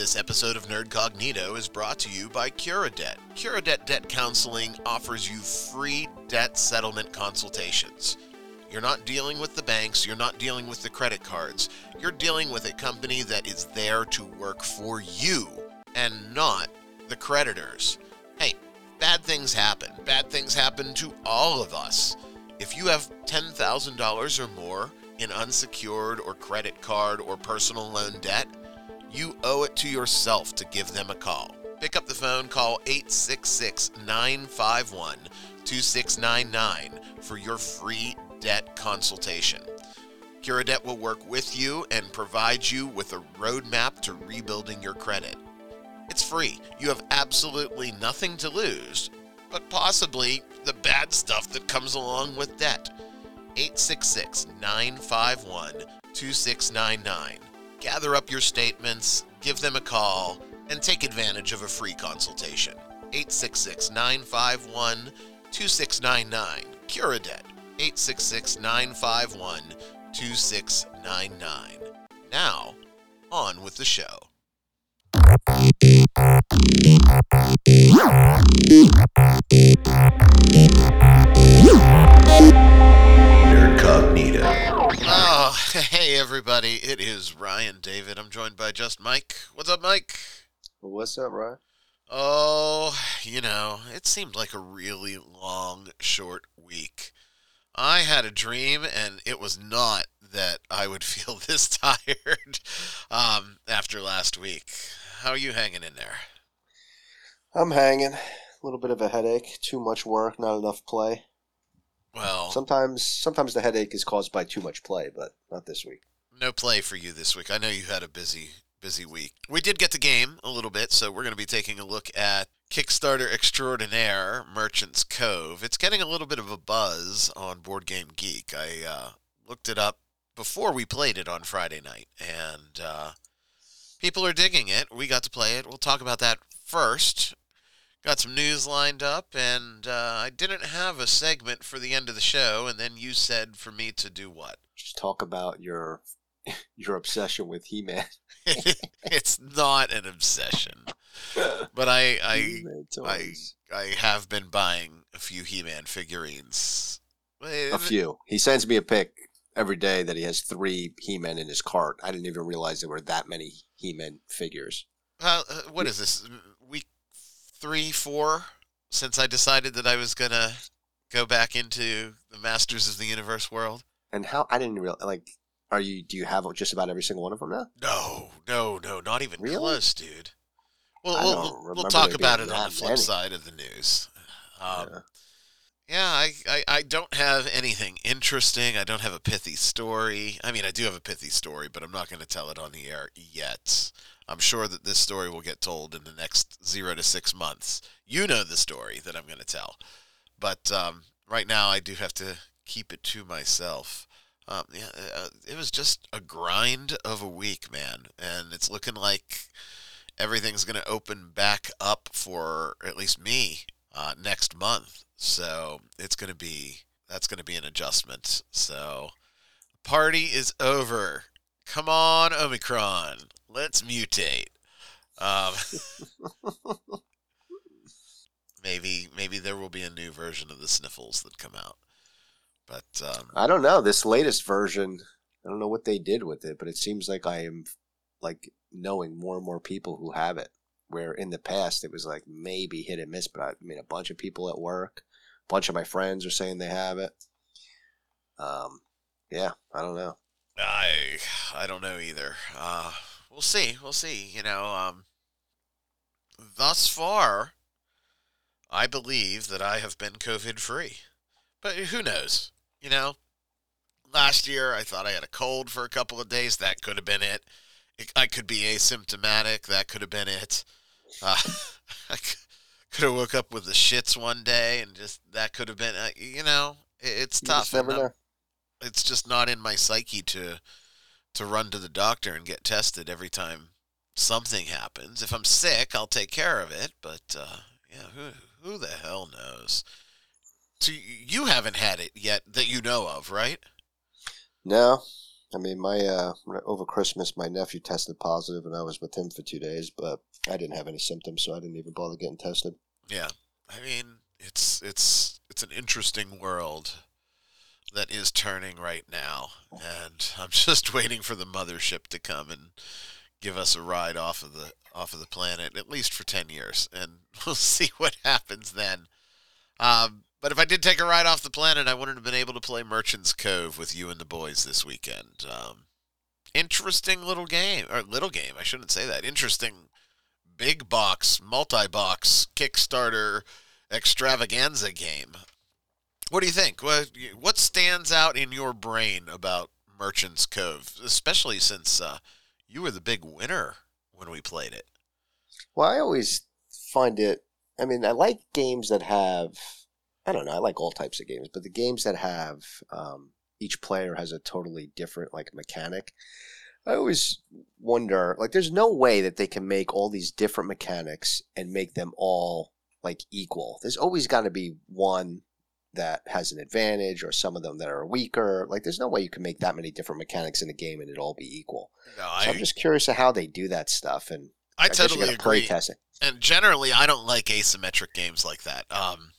This episode of Nerd Cognito is brought to you by CuraDebt. CuraDebt Debt Counseling offers you free debt settlement consultations. You're not dealing with the banks, you're not dealing with the credit cards. You're dealing with a company that is there to work for you and not the creditors. Hey, bad things happen. Bad things happen to all of us. If you have $10,000 or more in unsecured or credit card or personal loan debt, you owe it to yourself to give them a call. Pick up the phone, call 866 951 2699 for your free debt consultation. CuraDebt will work with you and provide you with a roadmap to rebuilding your credit. It's free. You have absolutely nothing to lose, but possibly the bad stuff that comes along with debt. 866 951 2699. Gather up your statements, give them a call, and take advantage of a free consultation. 866 951 2699. CuraDebt. 866 951 2699. Now, on with the show. Nerdcognito. Oh, hey everybody. It is Ryan David. I'm joined by just Mike. What's up, Mike? What's up, Ryan? Oh, you know, it seemed like a really long, short week. I had a dream, and it was not that I would feel this tired um, after last week. How are you hanging in there? I'm hanging. A little bit of a headache. Too much work, not enough play. Well, Sometimes, sometimes the headache is caused by too much play, but not this week. no play for you this week. I know you had a busy, busy week. We did get the game a little bit, so we're going to be taking a look at Kickstarter Extraordinaire Merchant's Cove. It's getting a little bit of a buzz on Board Game Geek. I uh, looked it up before we played it on Friday night, and uh, people are digging it. We got to play it. We'll talk about that first. Got some news lined up, and uh, I didn't have a segment for the end of the show, and then you said for me to do what? Just talk about your your obsession with He-Man. it's not an obsession, but I I He-Man. I have been buying a few He-Man figurines. a few. He sends me a pic every day that he has three He-Men in his cart. I didn't even realize there were that many He Man figures. Uh, what is this three, four? Since I decided that I was gonna go back into the Masters of the Universe world. And how I didn't real like. Are you? Do you have just about every single one of them now? No, no, no, not even Really? close, dude. Well, I we'll, we'll, we'll talk about it on the flip many. side of the news. Um, Yeah. Yeah, I, I, I don't have anything interesting. I don't have a pithy story. I mean, I do have a pithy story, but I'm not going to tell it on the air yet. I'm sure that this story will get told in the next zero to six months. You know the story that I'm going to tell. But um, right now, I do have to keep it to myself. Um, yeah, uh, it was just a grind of a week, man. And it's looking like everything's going to open back up for at least me uh, next month. So it's going to be that's going to be an adjustment. So party is over. Come on, Omicron. Let's mutate. Um, maybe maybe there will be a new version of the sniffles that come out. But um, I don't know. This latest version, I don't know what they did with it, but it seems like I am like knowing more and more people who have it. Where in the past it was like maybe hit and miss, but I mean a bunch of people at work, a bunch of my friends are saying they have it. Um, yeah, I don't know. I I don't know either. Uh, we'll see. We'll see. You know, um, thus far, I believe that I have been COVID free, but who knows? You know, last year I thought I had a cold for a couple of days. That could have been it. it I could be asymptomatic. That could have been it. Uh, I could have woke up with the shits one day, and just that could have been. Uh, you know, it, it's You tough. just never know. it's just not in my psyche to to run to the doctor and get tested every time something happens. If I'm sick, I'll take care of it. But uh, yeah, who who the hell knows? So you haven't had it yet that you know of, right? No, I mean, my uh, over Christmas, my nephew tested positive, and I was with him for two days, but I didn't have any symptoms, so I didn't even bother getting tested. Yeah, I mean, it's it's it's an interesting world that is turning right now, and I'm just waiting for the mothership to come and give us a ride off of the off of the planet, at least for ten years, and we'll see what happens then. Um, but if I did take a ride off the planet, I wouldn't have been able to play Merchant's Cove with you and the boys this weekend. Um, interesting little game, or little game, I shouldn't say that. Interesting big box, multi box Kickstarter extravaganza game. What do you think? What what stands out in your brain about Merchant's Cove, especially since uh, you were the big winner when we played it? Well, I always find it. I mean, I like games that have I don't know. I like all types of games, but the games that have um, each player has a totally different like mechanic. I always wonder, like, there's no way that they can make all these different mechanics and make them all like equal. There's always got to be one that has an advantage or some of them that are weaker. Like, there's no way you can make that many different mechanics in a game and it all be equal. No, I, so I'm just curious of how they do that stuff. And I, I totally agree. And generally, I don't like asymmetric games like that. Um,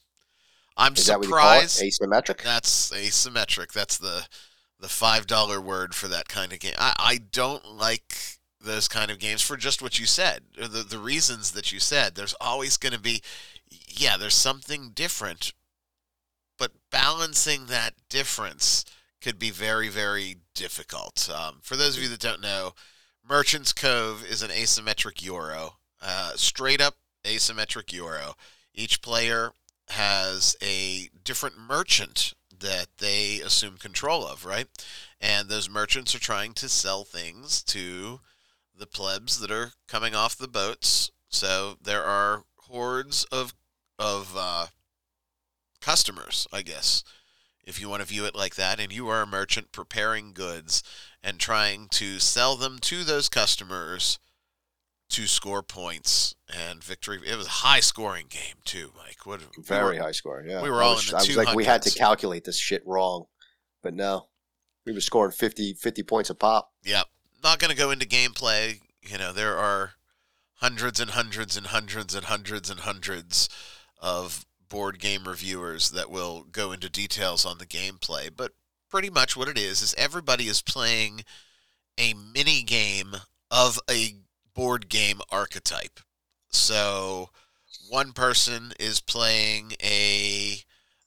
I'm Is surprised. That asymmetric. That's asymmetric. That's the the five dollar word for that kind of game. I, I don't like those kind of games for just what you said. The the reasons that you said. There's always going to be, yeah, there's something different, but balancing that difference could be very very difficult. Um, for those of you that don't know, Merchant's Cove is an asymmetric euro, uh, straight up asymmetric euro. Each player has a different merchant that they assume control of, right? And those merchants are trying to sell things to the plebs that are coming off the boats. So there are hordes of of uh, customers, I guess, if you want to view it like that. And you are a merchant preparing goods and trying to sell them to those customers to score points and victory. It was a high scoring game too, Mike. What very we were, high scoring. Yeah, we were all was, in the I was like, we had to calculate this shit wrong, but no, we were scoring 50, 50 points a pop. Yep. Not going to go into gameplay. You know, there are hundreds and hundreds and hundreds and hundreds and hundreds of board game reviewers that will go into details on the gameplay, but pretty much what it is is everybody is playing a mini game of a board game archetype. So one person is playing a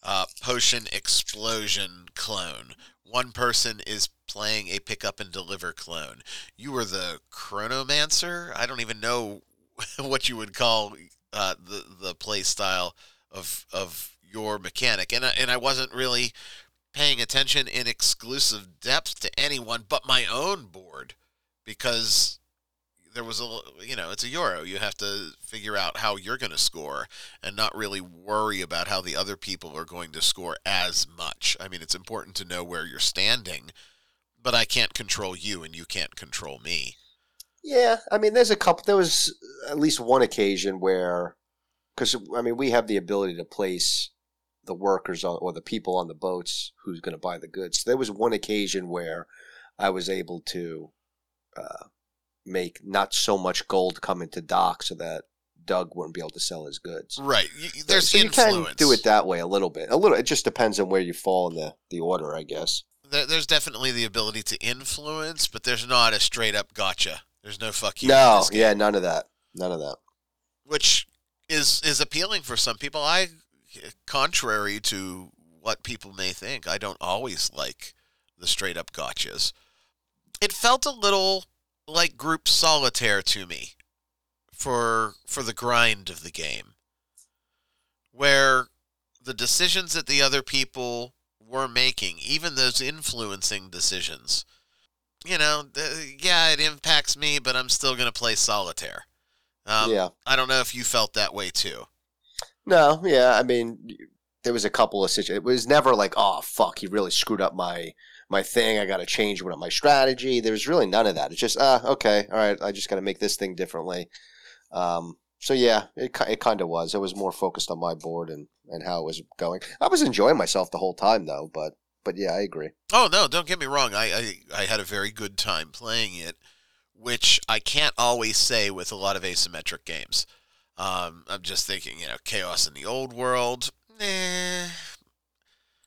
uh, potion explosion clone. One person is playing a pick up and deliver clone. You are the chronomancer. I don't even know what you would call uh, the the play style of of your mechanic, and I, and I wasn't really paying attention in exclusive depth to anyone but my own board because there was a you know it's a euro. You have to figure out how you're going to score and not really worry about how the other people are going to score as much. I mean it's important to know where you're standing but i can't control you and you can't control me. Yeah i mean there's a couple there was at least one occasion where because i mean we have the ability to place the workers on, or the people on the boats who's going to buy the goods there was one occasion where i was able to uh, make not so much gold come into dock so that Doug wouldn't be able to sell his goods. Right. There's so influence. you can do it that way a little bit. A little. It just depends on where you fall in the the order, I guess. There, there's definitely the ability to influence, but there's not a straight up gotcha. There's no fuck you. No. Yeah. None of that. None of that. Which is is appealing for some people. I, contrary to what people may think, I don't always like the straight up gotchas. It felt a little like group solitaire to me for for the grind of the game where the decisions that the other people were making even those influencing decisions you know yeah it impacts me but i'm still going to play solitaire um, yeah i don't know if you felt that way too no yeah i mean there was a couple of situations it was never like oh fuck he really screwed up my my thing. I got to change what my strategy. There's really none of that. It's just ah, okay, all right. I just got to make this thing differently. Um, so yeah, it it kind of was. It was more focused on my board and and how it was going. I was enjoying myself the whole time though, but but yeah, I agree. Oh no, don't get me wrong. I, I I had a very good time playing it, which I can't always say with a lot of asymmetric games. Um, I'm just thinking, you know, Chaos in the Old World. Nah,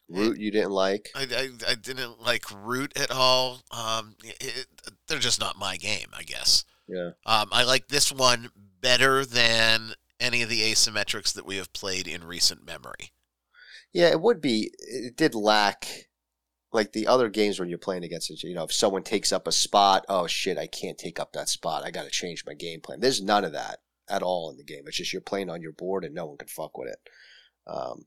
Root you didn't like. I, I, I didn't like Root at all. Um, it, they're just not my game, I guess. Yeah. Um, I like this one better than any of the asymmetrics that we have played in recent memory. Yeah, it would be. It did lack, like the other games when you're playing against it. You know, if someone takes up a spot, oh shit, I can't take up that spot. I got to change my game plan. There's none of that at all in the game. It's just you're playing on your board and no one can fuck with it. Um,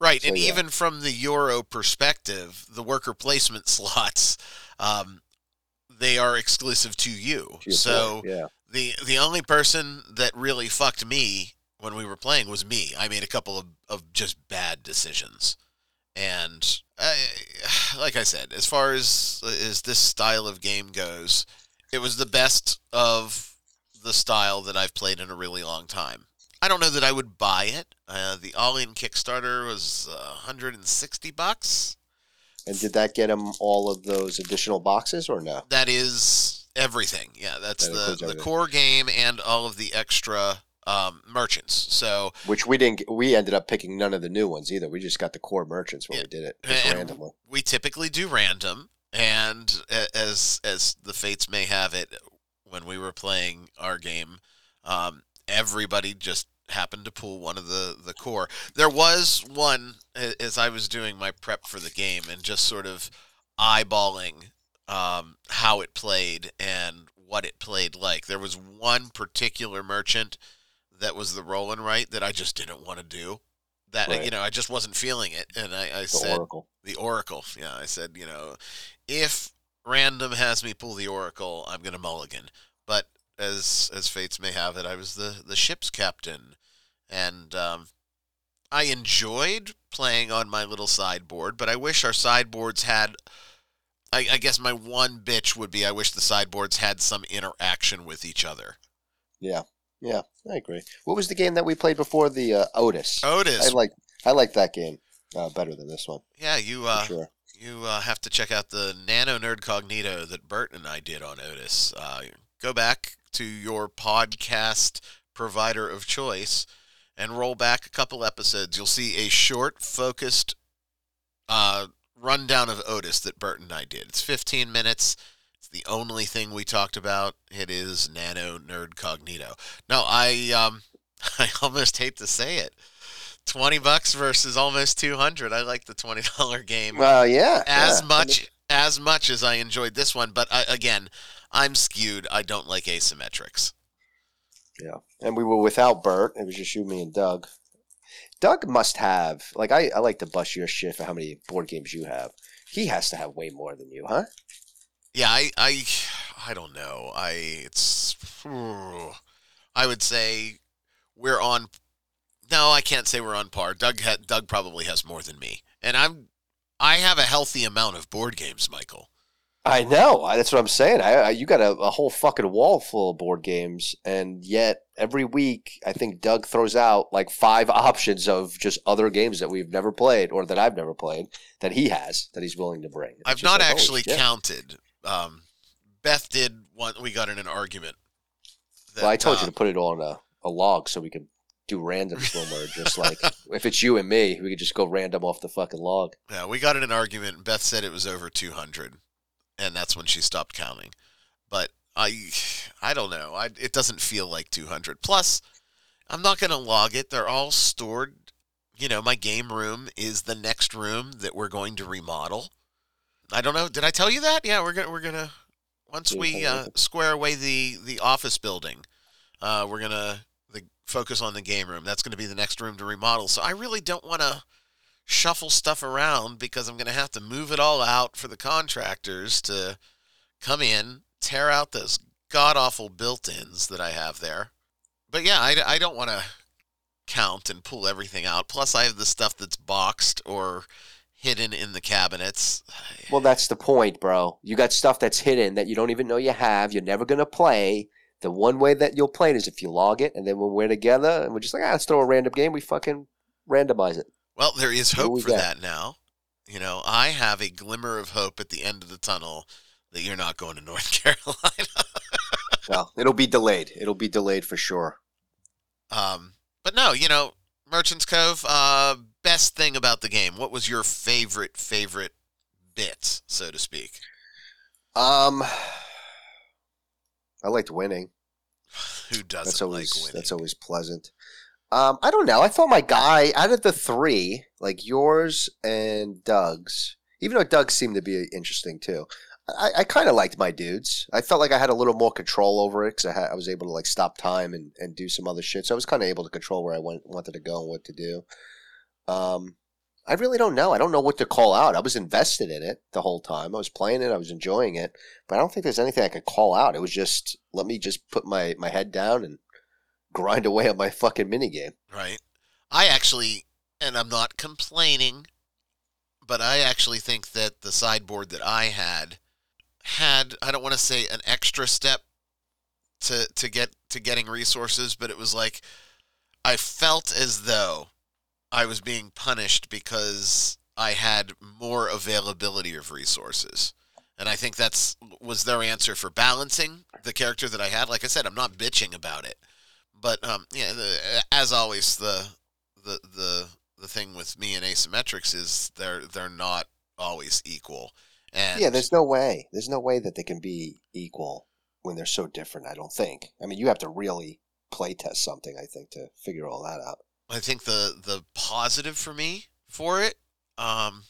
Right, So, and yeah. even from the Euro perspective, the worker placement slots, um, they are exclusive to you. to So yeah, the the only person that really fucked me when we were playing was me. I made a couple of, of just bad decisions, and I, like I said, as far as as this style of game goes, it was the best of the style that I've played in a really long time. I don't know that I would buy it. Uh, the all-in Kickstarter was uh, 160 bucks. and did that get him all of those additional boxes or no? That is everything. Yeah, that's That the the core game and all of the extra um, merchants. So Which we didn't. We ended up picking none of the new ones either. We just got the core merchants when we did it randomly. we typically do random, and as as the fates may have it, when we were playing our game, um, everybody just happened to pull one of the the core. There was one as I was doing my prep for the game and just sort of eyeballing um, how it played and what it played like. There was one particular merchant that was the roll and right that I just didn't want to do. That Right. you know, I just wasn't feeling it, and I, I The said, Oracle. the Oracle. Yeah, I said, you know, if random has me pull the Oracle, I'm gonna mulligan. But as as fates may have it, I was the the ship's captain, and um, I enjoyed playing on my little sideboard. But I wish our sideboards had. I, I guess my one bitch would be I wish the sideboards had some interaction with each other. Yeah, yeah, I agree. What was the game that we played before the uh, Otis? Otis, I like I like that game uh, better than this one yeah, you uh, sure. you uh, have to check out the Nano Nerd Cognito that Bert and I did on Otis. Uh, go back to your podcast provider of choice and roll back a couple episodes. You'll see a short, focused uh, rundown of Otis that Bert and I did. It's 15 minutes. It's the only thing we talked about. It is Nano Nerd Cognito. No, I um, I almost hate to say it. 20 bucks versus almost 200. I like the $20 game Well, yeah, as yeah. much as much as I enjoyed this one, but I, again, I'm skewed. I don't like asymmetrics. Yeah, and we were without Bert. It was just you, me, and Doug. Doug must have like I, I like to bust your shit for how many board games you have. He has to have way more than you, huh? Yeah, I I I don't know. I it's I would say we're on No, I can't say we're on par. Doug ha, Doug probably has more than me. And I'm I have a healthy amount of board games, Michael. I know. That's what I'm saying. I, I you got a, a whole fucking wall full of board games, and yet every week I think Doug throws out like five options of just other games that we've never played or that I've never played that he has that he's willing to bring. It's I've not like, actually counted. Um, Beth did one. We got in an argument. Well, I told uh, you to put it on a, a log so we could do random we're just like if it's you and me, we could just go random off the fucking log. Yeah, we got in an argument. and Beth said it was over 200, and that's when she stopped counting. But I, I don't know. I, it doesn't feel like 200. Plus, I'm not going to log it. They're all stored. You know, my game room is the next room that we're going to remodel. I don't know. Did I tell you that? Yeah, we're gonna we're gonna once we uh, square away the the office building, uh, we're gonna the focus on the game room. That's going to be the next room to remodel. So I really don't want to shuffle stuff around because I'm going to have to move it all out for the contractors to come in, tear out those god awful built ins that I have there. But yeah, I, I don't want to count and pull everything out. Plus, I have the stuff that's boxed or hidden in the cabinets. Well, that's the point, bro. You got stuff that's hidden that you don't even know you have. You're never gonna play. The one way that you'll play it is if you log it, and then when we're together and we're just like, ah, let's throw a random game. We fucking randomize it. Well, there is hope for got? that now. you know, I have a glimmer of hope at the end of the tunnel that you're not going to North Carolina. well, it'll be delayed. It'll be delayed for sure. Um, but no, you know, Merchants Cove. Uh, best thing about the game. What was your favorite favorite bit, so to speak? Um, I liked winning. Who doesn't That's always like winning? that's always pleasant. Um, I don't know. I thought my guy out of the three, like yours and Doug's, even though Doug seemed to be interesting too. I, I kind of liked my dudes. I felt like I had a little more control over it because I, I was able to like stop time and, and do some other shit. So I was kind of able to control where I went, wanted to go and what to do. Um, I really don't know. I don't know what to call out. I was invested in it the whole time. I was playing it. I was enjoying it, but I don't think there's anything I could call out. It was just let me just put my my head down and grind away on my fucking minigame. right? I actually, and I'm not complaining, but I actually think that the sideboard that I had had I don't want to say an extra step to to get to getting resources, but it was like I felt as though I was being punished because I had more availability of resources. And I think that's was their answer for balancing the character that I had. Like I said, I'm not bitching about it. But um, yeah, the, as always, the the the the thing with me and asymmetrics is they're they're not always equal. And yeah, there's no way. There's no way that they can be equal when they're so different. I don't think. I mean, you have to really play test something. I think to figure all that out. I think the the positive for me for it, um,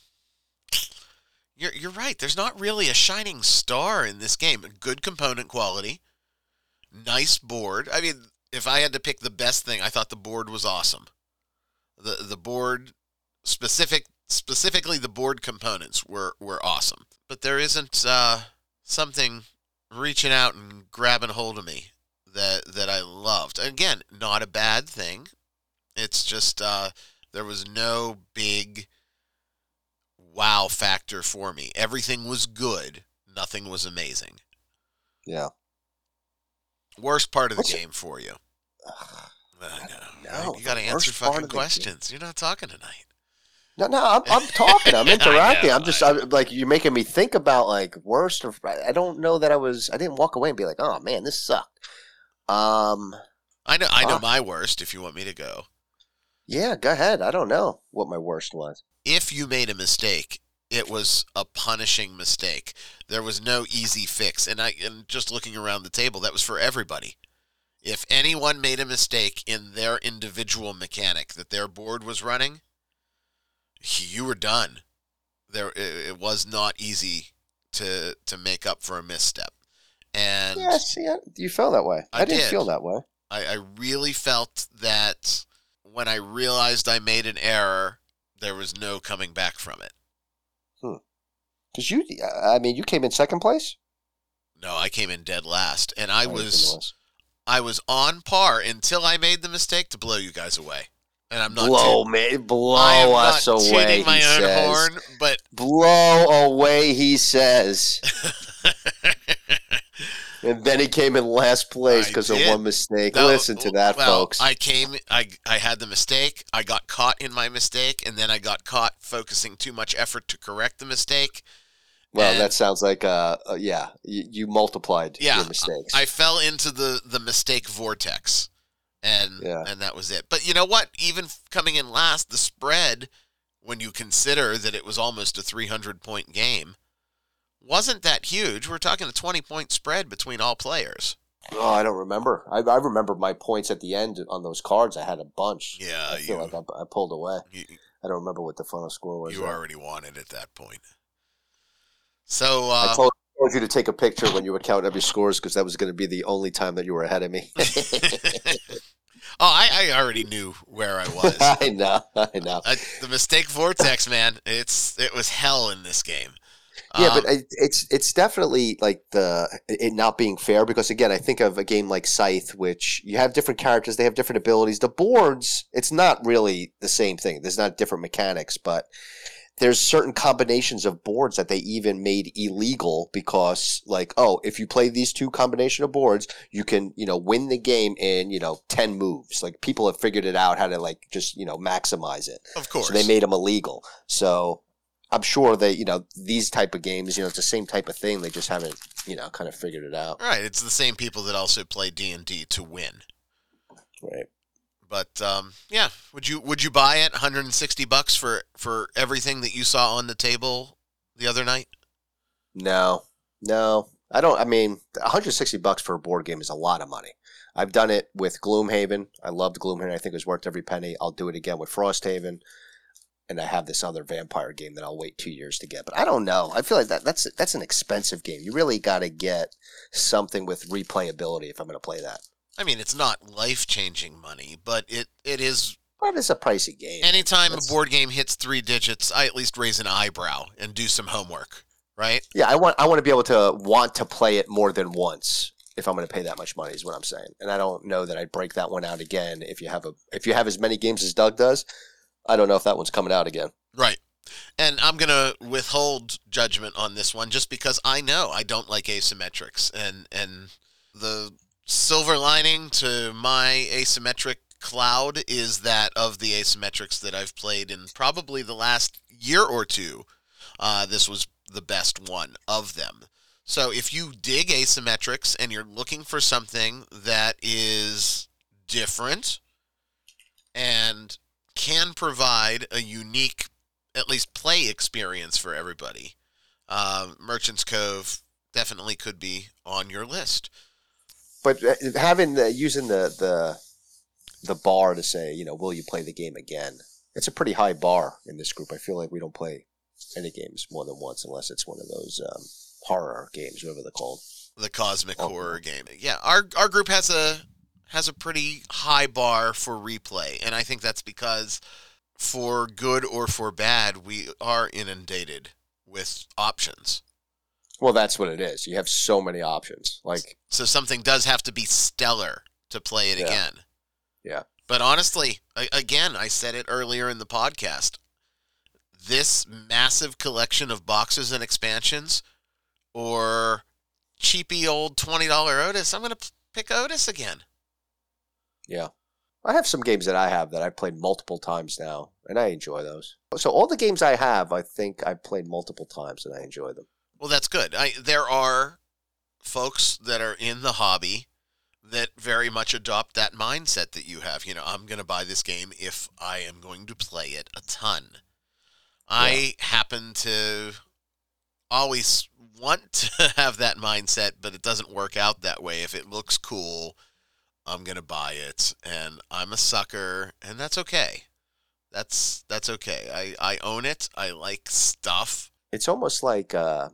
you're you're right. There's not really a shining star in this game. Good component quality, nice board. I mean, if I had to pick the best thing, I thought the board was awesome. the The board specific specifically the board components were were awesome. But there isn't uh, something reaching out and grabbing hold of me that that I loved. Again, not a bad thing. It's just uh, there was no big wow factor for me. Everything was good. Nothing was amazing. Yeah. Worst part of the What's it- game for you. I know. No, you got to answer fucking of the game. questions. You're not talking tonight. No, no, I'm, I'm talking. I'm interacting. know, I'm just I'm, like you're making me think about like worst of. I don't know that I was. I didn't walk away and be like, oh man, this sucked. Um. I know. I know Huh? my worst. If you want me to go, Yeah, go ahead. I don't know what my worst was. if you made a mistake, it was a punishing mistake. There was no easy fix. And I and just looking around the table, that was for everybody. If anyone made a mistake in their individual mechanic that their board was running, you were done. There it, it was not easy to to make up for a misstep. And Yeah, see, I, you felt that way. I I, didn't did. feel that way. I, I really felt that when I realized I made an error, there was no coming back from it. Hmm. Because you, I mean, you came in second place. No, I came in dead last, and I you was. I was on par until I made the mistake to blow you guys away. And I'm not blow tit- me, blow I us away. he own says. horn, but Blow away, he says. And then he came in last place because of one mistake. No, Listen to that, well, folks. I came, I I had the mistake. I got caught in my mistake, and then I got caught focusing too much effort to correct the mistake. well, and- that sounds like, uh, uh yeah, you, you multiplied Yeah, your mistakes. I fell into the the mistake vortex, and Yeah. and that was it. But you know what? Even coming in last, the spread, when you consider that it was almost a 300 point game, wasn't that huge. We're talking a 20 point spread between all players. oh, I don't remember. I, I remember my points at the end on those cards. I had a bunch. Yeah, I feel you like I, I pulled away. you, I don't remember what the final score was. you though. already won it at that point. So I uh, told, told you to take a picture when you were counting up your scores because that was going to be the only time that you were ahead of me. oh, I, I already knew where I was. I know, I know. uh, the mistake vortex, man. It's it was hell in this game. Yeah, Um, but it- it's it's definitely like the it not being fair because again, I think of a game like Scythe, which you have different characters, they have different abilities. The boards, it's not really the same thing. There's not different mechanics, but there's certain combinations of boards that they even made illegal because like oh if you play these two combination of boards you can you know win the game in you know 10 moves like people have figured it out how to like just you know maximize it of course. so they made them illegal. So I'm sure that you know, these type of games, you know, it's the same type of thing. They just haven't, you know, kind of figured it out. Right. It's the same people that also play D and D to win. Right. But um, yeah, would you would you buy it 160 bucks for for everything that you saw on the table the other night? No, no, I don't. I mean, 160 bucks for a board game is a lot of money. I've done it with Gloomhaven. I loved Gloomhaven. I think it was worth every penny. I'll do it again with Frosthaven. And I have this other vampire game that I'll wait two years to get. But I don't know. I feel like that that's that's an expensive game. You really got to get something with replayability if I'm going to play that. I mean, it's not life changing money, but it it is. But it's a pricey game. Anytime That's- a board game hits three digits, I at least raise an eyebrow and do some homework. Right? Yeah, I want I want to be able to want to play it more than once if I'm going to pay that much money is what I'm saying. And I don't know that I'd break that one out again if you have a if you have as many games as Doug does. I don't know if that one's coming out again. Right. And I'm going to withhold judgment on this one just because I know I don't like asymmetrics. And, and the silver lining to my asymmetric cloud is that of the asymmetrics that I've played in probably the last year or two, uh, this was the best one of them. So if you dig asymmetrics and you're looking for something that is different and can provide a unique, at least play experience for everybody, uh, Merchants Cove definitely could be on your list. But uh, having the using the the the bar to say, you know, will you play the game again? It's a pretty high bar in this group. I feel like we don't play any games more than once unless it's one of those um, horror games, whatever they're called. the cosmic Oh. horror game. Yeah, our our group has a has a pretty high bar for replay, and I think that's because for good or for bad, we are inundated with options. Well, that's what it is. You have so many options. Like, So something does have to be stellar to play it Yeah. again. Yeah. But honestly, again, I said it earlier in the podcast. This massive collection of boxes and expansions, or cheapy old twenty dollar Otis, I'm gonna p- pick Otis again. Yeah. I have some games that I have that I've played multiple times now, and I enjoy those. So all the games I have, I think I've played multiple times, and I enjoy them. Well, that's good. I, there are folks that are in the hobby that very much adopt that mindset that you have. You know, I'm going to buy this game if I am going to play it a ton. I happen to always want to have that mindset, but it doesn't work out that way. If it looks cool, I'm going to buy it and I'm a sucker and that's okay. That's that's okay. I I own it. I like stuff. It's almost like uh,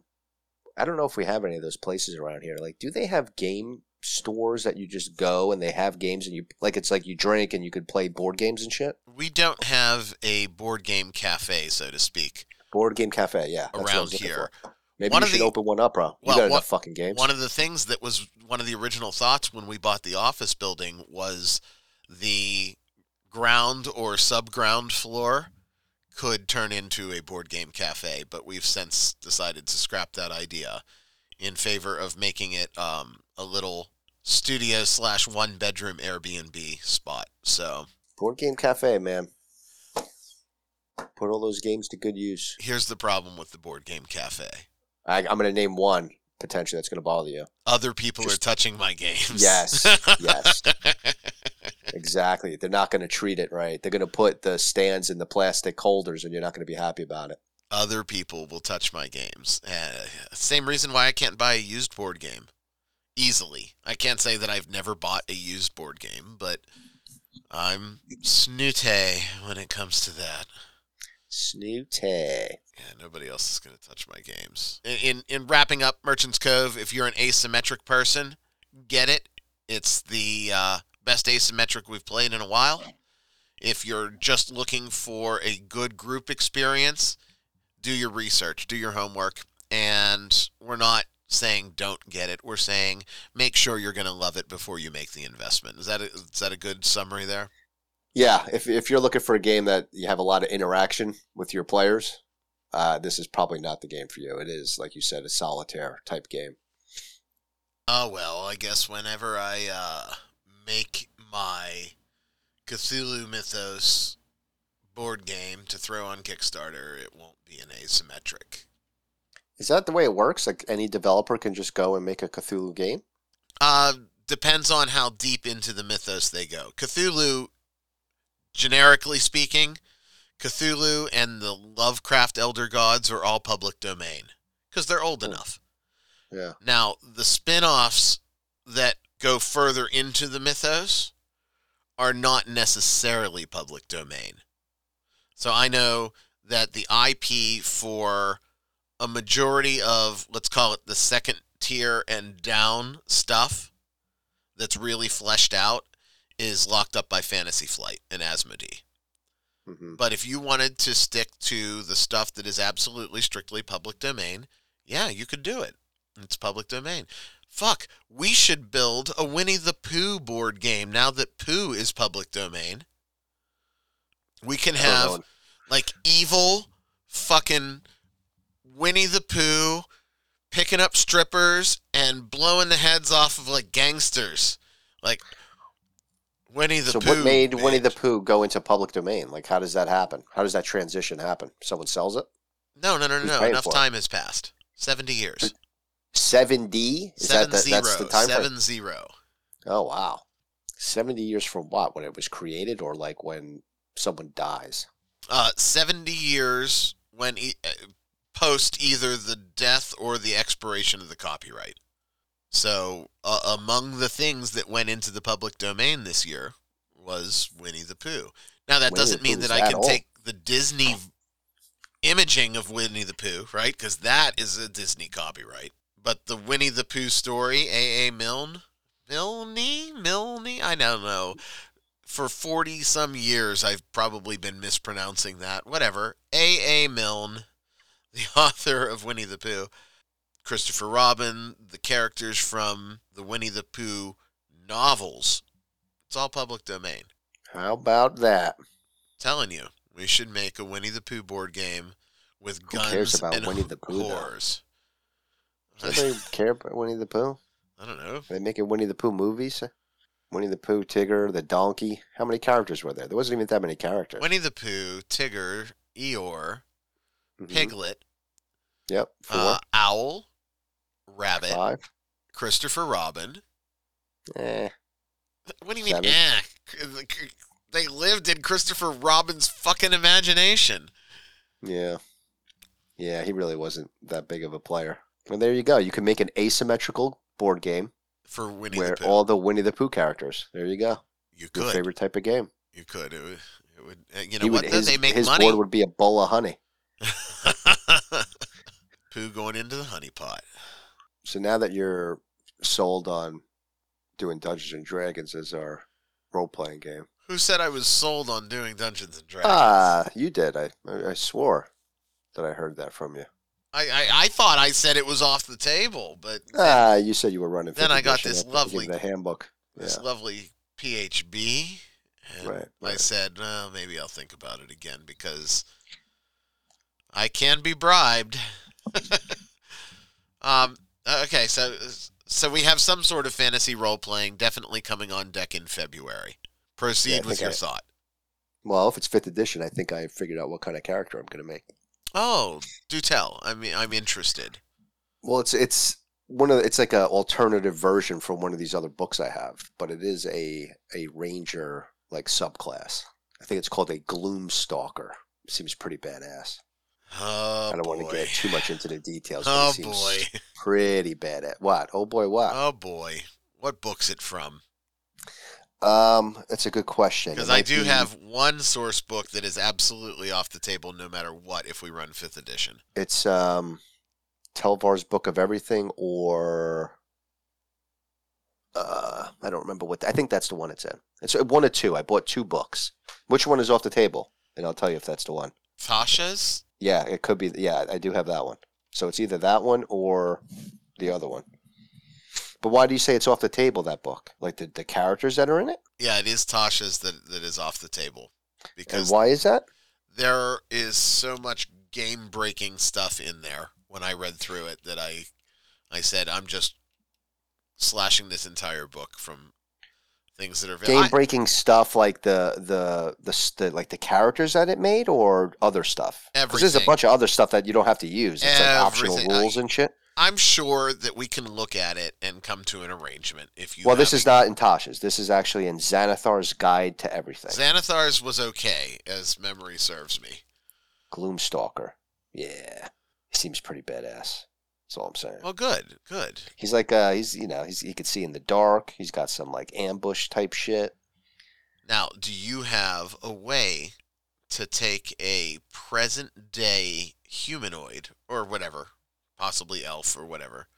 I don't know if we have any of those places around here. Like, do they have game stores that you just go and they have games and you like it's like you drink and you could play board games and shit? We don't have a board game cafe, so to speak, Board game cafe, yeah. that's what I around here. for. Maybe One you of should the- open one up, bro. You Well, got enough fucking games. One of the things that was one of the original thoughts when we bought the office building was the ground or subground floor could turn into a board game cafe, but we've since decided to scrap that idea in favor of making it um, a little studio slash one bedroom Airbnb spot. So Board game cafe, man. Put all those games to good use. here's the problem with the board game cafe. I, I'm going to name one potentially that's going to bother you. Other people Just- are touching my games. Yes, yes. Exactly. They're not going to treat it right. They're going to put the stands in the plastic holders, and you're not going to be happy about it. other people will touch my games. Uh, same reason why I can't buy a used board game easily. I can't say that I've never bought a used board game, but I'm snooty when it comes to that. Snooty. Yeah, nobody else is going to touch my games. In, in in wrapping up Merchant's Cove, if you're an asymmetric person, get it. It's the uh, best asymmetric we've played in a while. If you're just looking for a good group experience, do your research, do your homework, and we're not saying don't get it. We're saying make sure you're going to love it before you make the investment. Is that a, is that a good summary there? Yeah, if if you're looking for a game that you have a lot of interaction with your players, uh, this is probably not the game for you. It is, like you said, a solitaire type game. Oh well, I guess whenever I uh, make my Cthulhu Mythos board game to throw on Kickstarter, it won't be an asymmetric. Is that the way it works? Like any developer can just go and make a Cthulhu game? Uh, depends on how deep into the mythos they go. Cthulhu, generically speaking, Cthulhu and the Lovecraft Elder Gods are all public domain because they're old Oh. enough. Yeah. Now, the spin offs that go further into the mythos are not necessarily public domain. So I know that the IP for a majority of, let's call it the second tier and down stuff that's really fleshed out is locked up by Fantasy Flight and Asmodee. hmm But if you wanted to stick to the stuff that is absolutely strictly public domain, yeah, you could do it. It's public domain. Fuck, we should build a Winnie the Pooh board game now that Pooh is public domain. We can have like evil fucking Winnie the Pooh picking up strippers and blowing the heads off of like gangsters. Like Winnie the so Pooh. what made Winnie the. Pooh go into public domain? Like, how does that happen? How does that transition happen? Someone sells it. No, no, no, no, Who's no. Enough for it? time has passed. 70 years. Seventy. Is Seven that the, zero. that's the time frame? Seven zero. Oh wow, seventy years from what? When it was created, or like when someone dies? Uh, 70 years when e- uh, post either the death or the expiration of the copyright. So, uh, among the things that went into the public domain this year was Winnie the Pooh. Now, that Winnie doesn't mean that I can old. take the Disney imaging of Winnie the Pooh, right? Because that is a Disney copyright. But the Winnie the Pooh story, A.A. Milne, Milne, Milne, I don't know. For 40 some years, I've probably been mispronouncing that. Whatever. A.A. Milne, the author of Winnie the Pooh, Christopher Robin, the characters from the Winnie the Pooh novels. It's all public domain. How about that? Telling you, we should make a Winnie the Pooh board game with Who guns cares about and Winnie the Pooh, whores. Does anybody care about Winnie the Pooh? I don't know. Are they making Winnie the Pooh movies? Winnie the Pooh, Tigger, the donkey. How many characters were there? There wasn't even that many characters. Winnie the Pooh, Tigger, Eeyore, Mhm. Piglet, Yep. Four, uh, Owl, Rabbit, five. Christopher Robin. Eh. What do you mean, eh? They lived in Christopher Robin's fucking imagination. Yeah. Yeah, he really wasn't that big of a player. Well, there you go. You can make an asymmetrical board game For Winnie where the Pooh. all the Winnie the Pooh characters. There you go. you Your could. favorite type of game. You could. It would, it would uh, you know He what? would, his, they make his money. board would be a bowl of honey. Pooh going into the honey pot. So now that you're sold on doing Dungeons and Dragons as our role playing game, Who said I was sold on doing Dungeons and Dragons? ah, you did. I I swore that I heard that from you. I, I, I thought I said it was off the table, but Ah, you said you were running. Then I got this lovely- the handbook. this Yeah. lovely PHB, and Right, I said, well, maybe I'll think about it again because I can be bribed. um. Uh, okay, so so we have some sort of fantasy role playing definitely coming on deck in February. Proceed Yeah, with your I- thought. Well, if it's fifth edition, I think I figured out what kind of character I'm going to make. Oh, do tell. I mean, I'm interested. Well, it's it's one of the, it's like a alternative version from one of these other books I have, but it is a a ranger like subclass. I think it's called a gloom stalker. Seems pretty badass. Oh I don't boy. want to get too much into the details. Oh seems boy. pretty bad at what? Oh boy, what? Oh boy. What book's it from? Um, that's a good question. Because I do be- have one source book that is absolutely off the table no matter what if we run fifth edition. It's um, Telvar's Book of Everything, or uh, I don't remember what. I think that's the one it's in. It's uh, one or two. I bought two books. Which one is off the table? And I'll tell you if that's the one. Tasha's? Yeah, it could be. Yeah, I do have that one. So it's either that one or the other one. But why do you say it's off the table? That book, like the, the characters that are in it, Yeah, it is Tasha's that, that is off the table. and Because why is that? there is so much game breaking stuff in there when I read through it that I I said I'm just slashing this entire book from things that are game breaking stuff like the, the the the like the characters that it made, or other stuff. Because there's a bunch of other stuff that you don't have to use. It's like optional Everything. I- rules and shit. I'm sure that we can look at it and come to an arrangement. If you Well, this is not in Tasha's. This is actually in Xanathar's Guide to Everything. Xanathar's was okay, as memory serves me. Gloomstalker. Yeah, he seems pretty badass. That's all I'm saying. Well, good, good. He's like, uh, he's you know, he's he could see in the dark. He's got some like ambush type shit. Now, do you have a way to take a present day humanoid or whatever, possibly elf or whatever?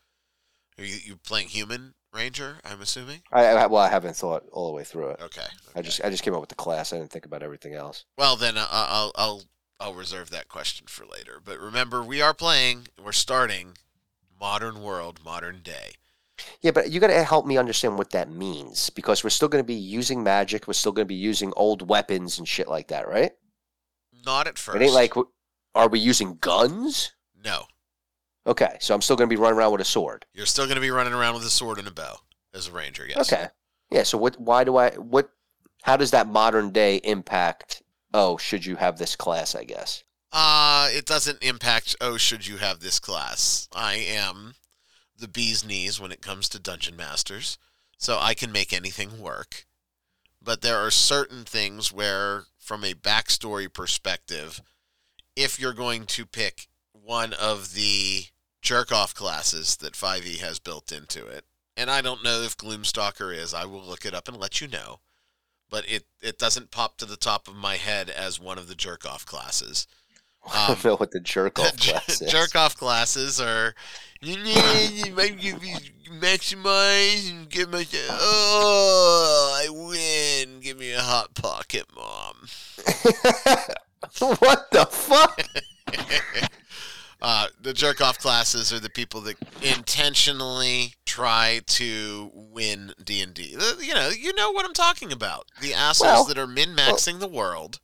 Are you you playing human ranger? I'm assuming. I, I well, I haven't thought all the way through it. Okay. I just I just came up with the class. I didn't think about everything else. Well, then uh, I'll I'll I'll reserve that question for later. But remember, we are playing. We're starting modern world, modern day. Yeah, but you got to help me understand what that means because we're still going to be using magic. We're still going to be using old weapons and shit like that, right? Not at first. It ain't like, are we using guns? no. Okay, so I'm still going to be running around with a sword. You're still going to be running around with a sword and a bow as a ranger. Yes. Okay. Yeah. So what? Why do I? What? How does that modern day impact? Oh, should you have this class? I guess. Uh, it doesn't impact, oh, should you have this class? I am the bee's knees when it comes to Dungeon Masters, so I can make anything work. But there are certain things where, from a backstory perspective, if you're going to pick one of the jerk off classes that 5e has built into it, and I don't know if Gloomstalker is, I will look it up and let you know. But it, it doesn't pop to the top of my head as one of the jerk off classes. I Um, don't know what the jerk off class is. jerk off classes are you might give you maximize and give my oh I win. Give me a hot pocket mom. What the fuck? uh, the jerk off classes are the people that intentionally try to win D and D. You know you know what I'm talking about. The assholes Well, that are min maxing the world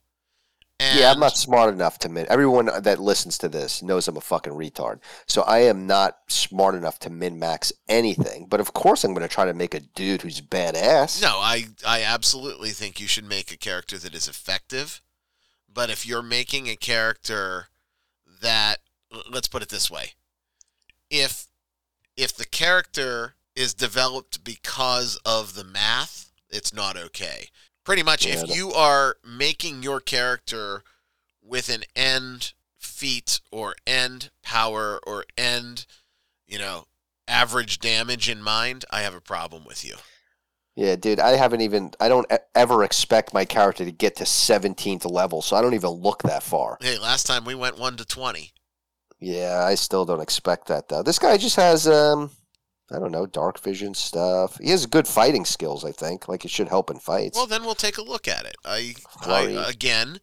and Yeah, I'm not smart enough to min. Everyone that listens to this knows I'm a fucking retard. So I am not smart enough to min max anything. But of course, I'm going to try to make a dude who's badass. No, I I absolutely think you should make a character that is effective. But if you're making a character that let's put it this way. If if the character is developed because of the math, it's not okay. Pretty much Yeah, if you are making your character with an end feat or end power or end, you know, average damage in mind, I have a problem with you. Yeah, dude, I haven't even. I don't ever expect my character to get to 17th level, so I don't even look that far. Hey, last time we went one to twenty. Yeah, I still don't expect that though. This guy just has um, I don't know, dark vision stuff. He has good fighting skills. I think, like it should help in fights. Well, then we'll take a look at it. I, I again,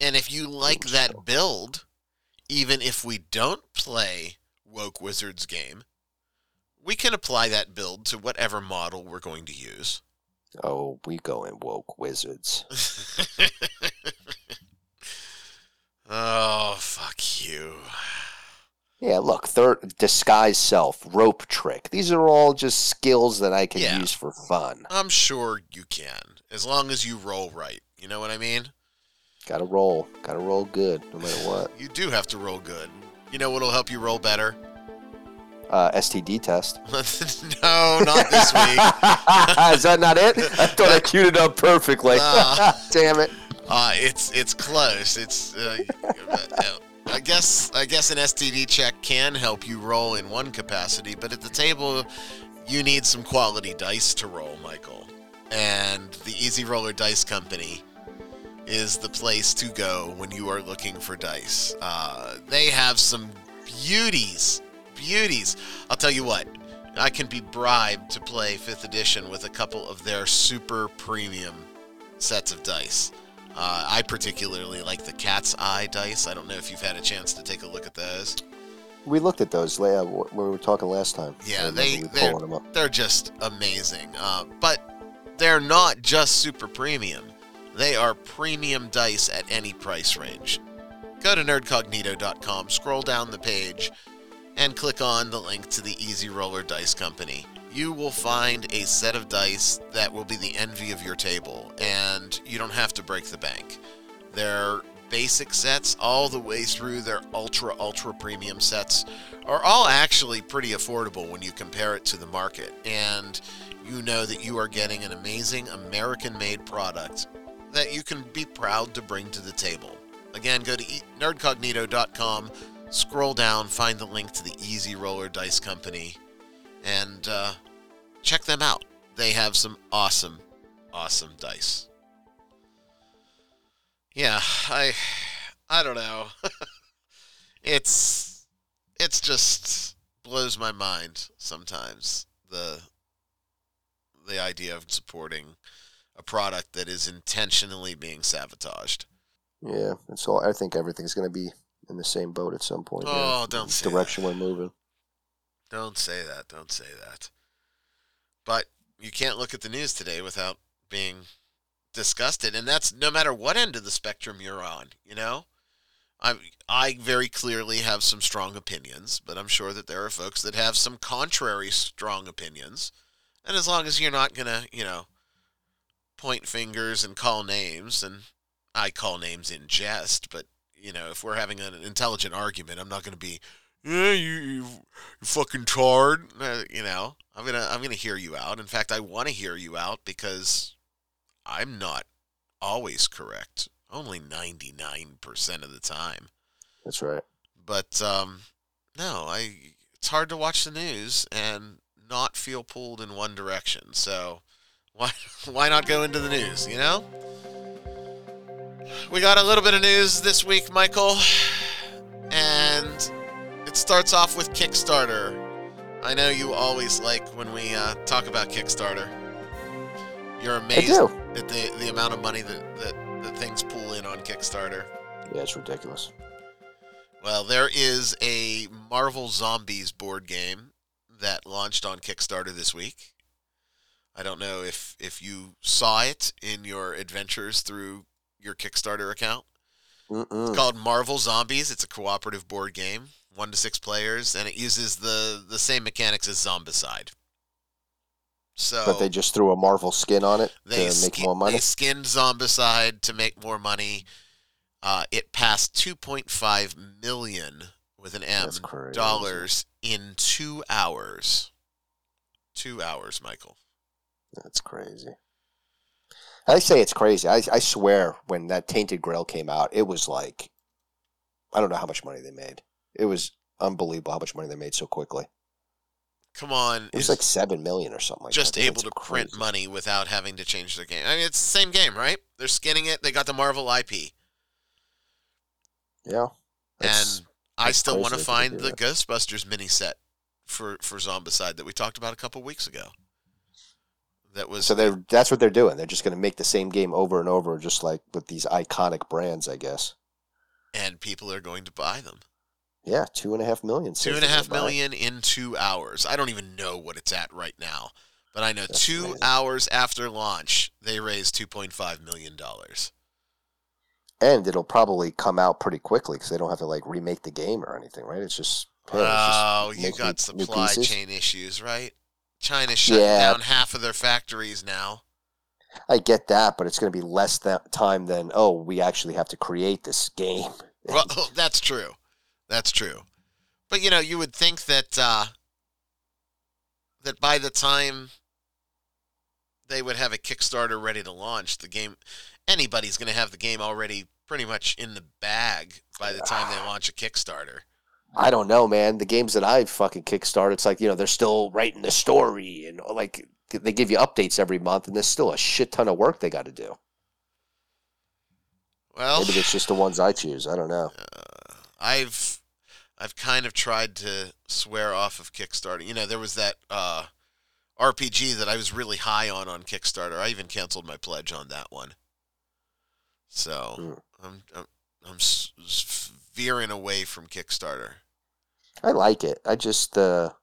and if you like that build, even if we don't play Woke Wizards game, we can apply that build to whatever model we're going to use. oh, we go in woke wizards. oh, fuck you. Yeah, look, third disguise self, rope trick. These are all just skills that I can Yeah. use for fun. I'm sure you can, as long as you roll right. You know what I mean? Gotta roll, gotta roll good, no matter what. You do have to roll good. You know what'll help you roll better? Uh, STD test. no, not this week. Is that not it? I thought I queued it up perfectly. Ah. Damn it. Uh, it's it's close. It's uh, I guess I guess an STD check can help you roll in one capacity, but at the table you need some quality dice to roll, Michael. And the Easy Roller Dice Company is the place to go when you are looking for dice. Uh, they have some beauties, beauties. I'll tell you what. I can be bribed to play 5th edition with a couple of their super premium sets of dice. Uh, I particularly like the cat's eye dice. I don't know if you've had a chance to take a look at those. We looked at those uh, when we were talking last time. Yeah, they- they're- pulling them up. They're just amazing. Uh, but they're not just super premium. They are premium dice at any price range. Go to nerdcognito.com, scroll down the page, and click on the link to the Easy Roller Dice Company. You will find a set of dice that will be the envy of your table, and you don't have to break the bank. They're basic sets all the way through their ultra ultra premium sets are all actually pretty affordable when you compare it to the market and you know that you are getting an amazing american made product that you can be proud to bring to the table again go to nerdcognito.com scroll down find the link to the easy roller dice company and uh, check them out they have some awesome awesome dice yeah, I I don't know. it's it's just blows my mind sometimes the the idea of supporting a product that is intentionally being sabotaged. Yeah, it's all. I think everything's going to be in the same boat at some point. Oh, yeah, don't say direction that. we're moving. Don't say that. Don't say that. But you can't look at the news today without being disgusted, and that's no matter what end of the spectrum you're on. You know, I I very clearly have some strong opinions, but I'm sure that there are folks that have some contrary strong opinions. And as long as you're not gonna, you know, point fingers and call names, and I call names in jest, but you know, if we're having an intelligent argument, I'm not gonna be, yeah, you, you, fucking tard. Uh, you know, I'm gonna I'm gonna hear you out. In fact, I want to hear you out because I'm not always correct. Only 99% of the time. That's right. But um, no, I it's hard to watch the news and not feel pulled in one direction. So why why not go into the news, you know? We got a little bit of news this week, Michael. And it starts off with Kickstarter. I know you always like when we uh, talk about Kickstarter. You're amazed at the, the amount of money that, that, that things pull in on Kickstarter. Yeah, it's ridiculous. Well, there is a Marvel Zombies board game that launched on Kickstarter this week. I don't know if if you saw it in your adventures through your Kickstarter account. Mm-mm. It's called Marvel Zombies. It's a cooperative board game, one to six players, and it uses the the same mechanics as Zombicide. So, but they just threw a Marvel skin on it they to make skin, more money. They skinned Zombicide to make more money. Uh, it passed 2.5 million with an M dollars in two hours. Two hours, Michael. That's crazy. I say it's crazy. I, I swear, when that Tainted Grail came out, it was like, I don't know how much money they made. It was unbelievable how much money they made so quickly. Come on, It was like seven million or something like just that. Able to print crazy. money without having to change their game. I mean, it's the same game, right? They're skinning it. They got the Marvel IP, Yeah. That's- and I still want to find the Ghostbusters mini set for for Zombicide that we talked about a couple weeks ago. That was so they're that's what they're doing. They're just going to make the same game over and over, just like with these iconic brands, I guess. and people are going to buy them. Yeah, two and a half million. Two and a half buy. in two hours. I don't even know what it's at right now, but I know That's two amazing. hours after launch, they raised two point five million dollars. and it'll probably come out pretty quickly because they don't have to like remake the game or anything, right? It's just hey, it's just Oh, you got new- new supply pieces. chain issues, right? China's shutting Yeah. down half of their factories now. I get that, but it's going to be less that time than oh, we actually have to create this game. Well, oh, that's true. That's true. But you know, you would think that uh, that by the time they would have a Kickstarter ready to launch, the game anybody's going to have the game already pretty much in the bag by the time they launch a Kickstarter. I don't know, man. The games that I've fucking kickstarted, it's like you know they're still writing the story and like they give you updates every month, and there's still a shit ton of work they got to do. Well, Maybe it's just the ones I choose. I don't know. uh, I've I've kind of tried to swear off of Kickstarter. You know, there was that uh, RPG that I was really high on on Kickstarter. I even canceled my pledge on that one. So Mm. I'm I'm, I'm veering away from Kickstarter. I like it. I just the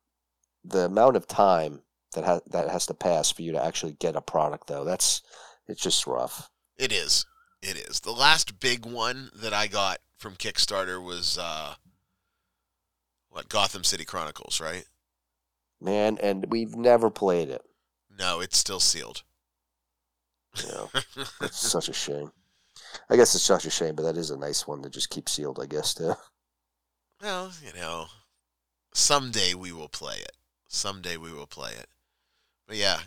the amount of time that ha- that has to pass for you to actually get a product, though. That's it's just rough. It is. It is. The last big one that I got from Kickstarter was uh, what Gotham City Chronicles, right? man, and we've never played it. No, it's still sealed. Yeah, it's such a shame. I guess it's such a shame, but that is a nice one to just keep sealed. I guess too. Well, you know, someday we will play it. Someday we will play it. But yeah,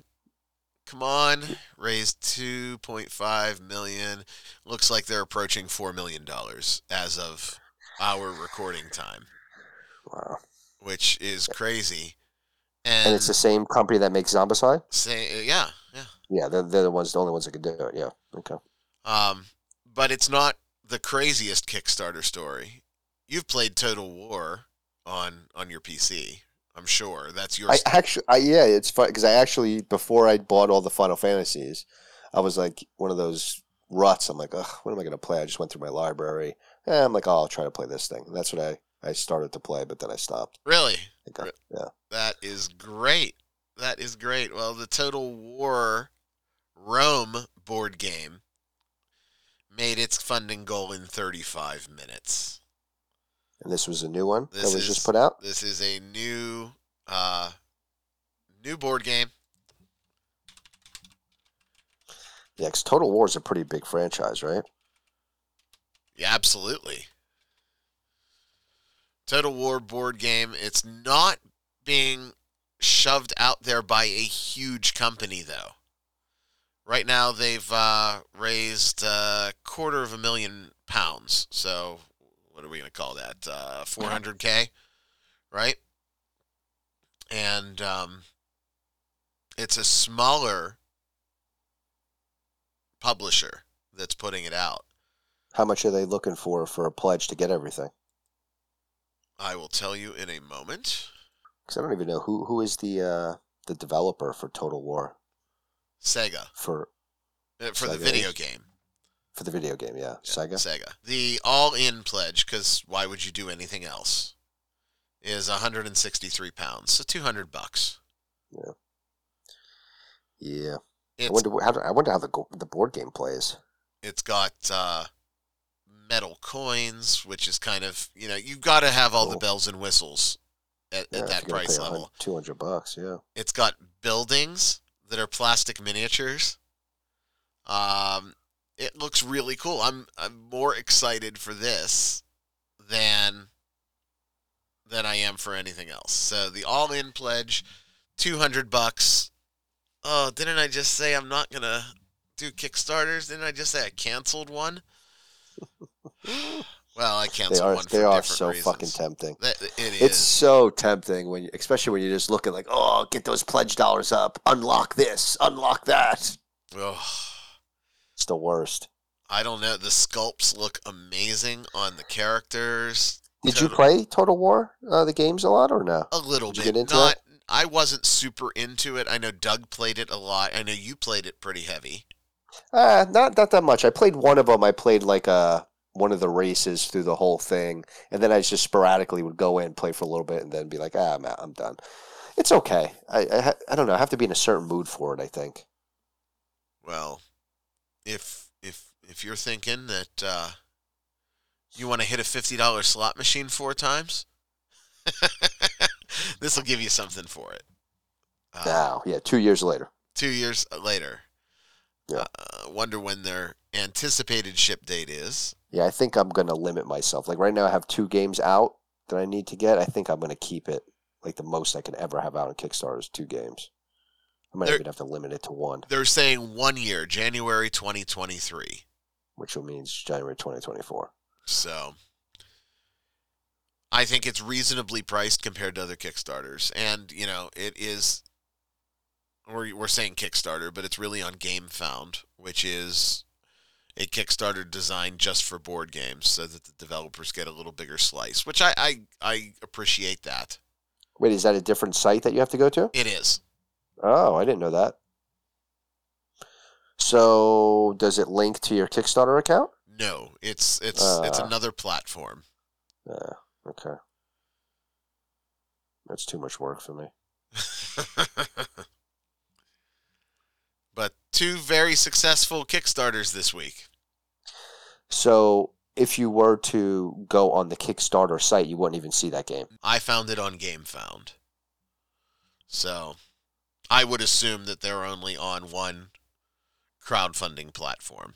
come on, raised 2.5 million. Looks like they're approaching 4 million dollars as of our recording time, Wow. which is crazy. And, And it's the same company that makes Zombicide. say, yeah, yeah. Yeah, they're, they're the ones, the only ones that can do it. Yeah. Okay. Um, but it's not the craziest Kickstarter story. You've played Total War on on your PC, I'm sure. That's your I actually, I, yeah, it's fun because I actually before I bought all the Final Fantasies, I was like one of those ruts. I'm like, Ugh, what am I going to play? I just went through my library. Eh, I'm like, oh, I'll try to play this thing. And that's what I I started to play, but then I stopped. really. I yeah. That is great. That is great. Well, the Total War Rome board game made its funding goal in 35 minutes. And this was a new one This that was is- just put out. This is a new uh new board game. Yeah, 'cause Total War is a pretty big franchise, right? Yeah, absolutely. Total War board game. It's not being shoved out there by a huge company, though. Right now, they've uh, raised a quarter of a million pounds. So, what are we going to call that? Uh, 400K, right? And um, it's a smaller publisher that's putting it out. How much are they looking for for a pledge to get everything? I will tell you in a moment. Because I don't even know who who is the uh, the developer for Total War Sega for uh, for the video is? game. for the video game. Yeah, Yeah, Sega. Sega. The all-in pledge, because why would you do anything else? Is 163 pounds, so 200 bucks. Yeah, yeah I wonder how I wonder how the the board game plays. it's got uh, metal coins, which is kind of you know you've got to have all the bells and whistles at, Yeah, at that price pay a hun- level. 200 bucks. Yeah. It's got buildings that are plastic miniatures. Um, it looks really cool. I'm I'm more excited for this than than I am for anything else. So the all-in pledge, two hundred bucks. Oh, didn't I just say I'm not gonna do Kickstarters? Didn't I just say I canceled one? well, I They are one for they are different so reasons. fucking tempting. That- it is. It's so tempting when, you, especially when you're just look at like, oh, get those pledge dollars up, unlock this, unlock that. Ugh. It's the worst. I don't know. The sculpts look amazing on the characters. Did you play Total War, uh, the games a lot, or no? A little Did you bit. get into Not. I wasn't super into it. I know Doug played it a lot. I know you played it pretty heavy. Uh, not not that much. I played one of them. I played like uh one of the races through the whole thing, and then I just sporadically would go in, play for a little bit, and then be like, ah, I'm out, I'm done. It's okay. I I, I don't know. I have to be in a certain mood for it. I think. Well, if if if you're thinking that uh, you want to hit a fifty dollars slot machine four times, this will give you something for it. Uh, Now, yeah, two years later. Two years later. Yeah. Uh, wonder when their anticipated ship date is. Yeah, I think I'm gonna limit myself. Like right now, I have two games out that I need to get. I think I'm gonna keep it like the most I can ever have out on Kickstarter is two games. I might There- even have to limit it to one, They're saying one year, January 2023. which will means January 2024. So I think it's reasonably priced compared to other Kickstarters. And, you know, it is we're we're saying Kickstarter, but it's really on GameFound, which is a Kickstarter designed just for board games so that the developers get a little bigger slice, which I, I, I appreciate that. Wait, is that a different site that you have to go to? It is. Oh, I didn't know that. So, does it link to your Kickstarter account? No, it's it's it's Uh. another platform. Uh, okay. That's too much work for me. two very successful Kickstarters this week. So, if you were to go on the Kickstarter site, you wouldn't even see that game. I found it on GameFound. So I would assume that they're only on one crowdfunding platform.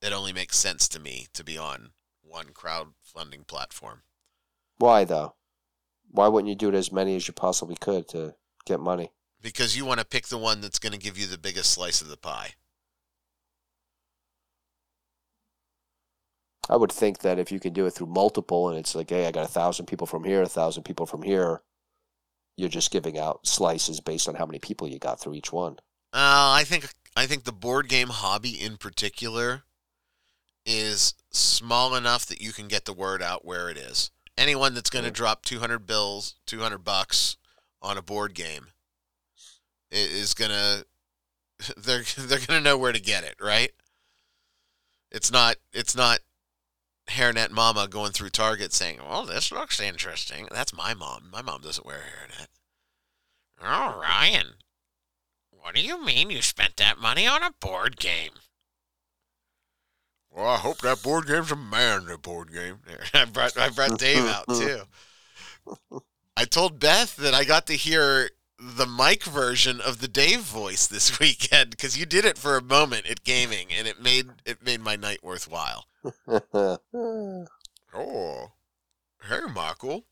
It only makes sense to me to be on one crowdfunding platform. Why though? Why wouldn't you do it as many as you possibly could to get money? Because you want to pick the one that's going to give you the biggest slice of the pie. I would think that if you can do it through multiple and it's like, hey, I got a thousand people from here, a thousand people from here, you're just giving out slices based on how many people you got through each one. Uh, I think I think the board game hobby in particular is small enough that you can get the word out where it is. Anyone that's going to Mhm. drop 200 bills, 200 bucks on a board game is to they're they're to know where to get it, right? It's not it's not hairnet mama going through Target saying, "Well, this looks interesting." That's my mom. My mom doesn't wear hairnet. Oh, Ryan, what do you mean you spent that money on a board game? Well, I hope that board game's a manly board game. I brought I brought Dave out too. I told Beth that I got to hear the Mike version of the Dave voice this weekend because you did it for a moment at gaming, and it made it made my night worthwhile. Oh, hey, Michael.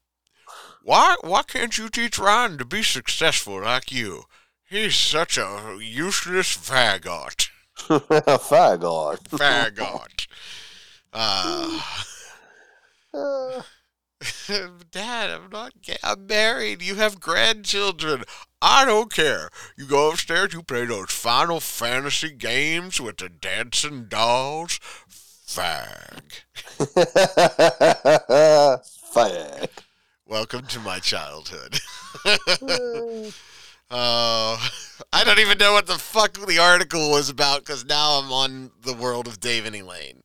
Why why can't you teach Ryan to be successful like you? He's such a useless faggot. Faggot. Faggot. Uh, Uh, Dad, I'm not gay. I'm married. You have grandchildren. I don't care. You go upstairs, you play those Final Fantasy games with the dancing dolls. Fag. Fag. Welcome to my childhood. Oh, I don't even know what the fuck the article was about because now I'm on the world of Dave and Elaine.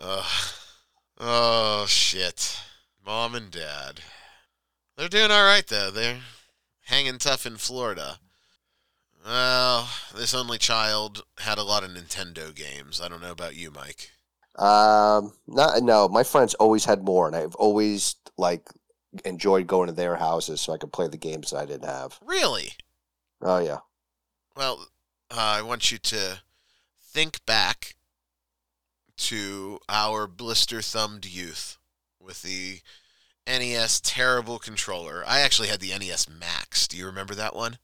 Ugh. Oh shit, mom and dad. They're doing all right though. They're hanging tough in Florida. Well, this only child had a lot of Nintendo games. I don't know about you, Mike. Um, not no. My friends always had more, and I've always like enjoyed going to their houses so I could play the games that I didn't have. Really? Oh yeah. Well, uh, I want you to think back to our blister thumbed youth with the NES terrible controller. I actually had the NES Max. Do you remember that one?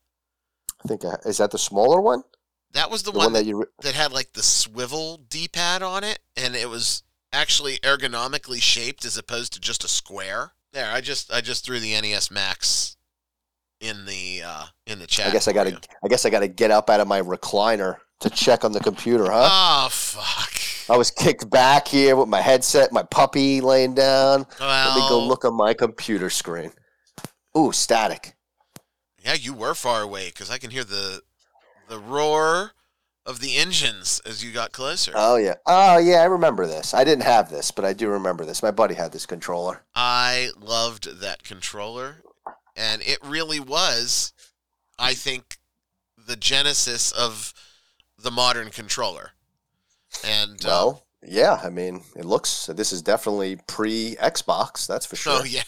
I think I, is that the smaller one? That was the, The one, one that, you. re- that had like the swivel D pad on it, and it was actually ergonomically shaped as opposed to just a square. There, I just I just threw the NES Max in the uh, in the chat. I guess I for got you. to. I guess I got to get up out of my recliner to check on the computer, huh? Oh fuck. I was kicked back here with my headset, my puppy laying down. Well, Let me go look on my computer screen. Ooh, static. Yeah, you were far away because I can hear the the roar of the engines as you got closer. Oh yeah. Oh yeah, I remember this. I didn't have this, but I do remember this. My buddy had this controller. I loved that controller, and it really was, I think, the genesis of the modern controller. And uh, Well, yeah, I mean, it looks this is definitely pre Xbox, that's for sure. oh yeah,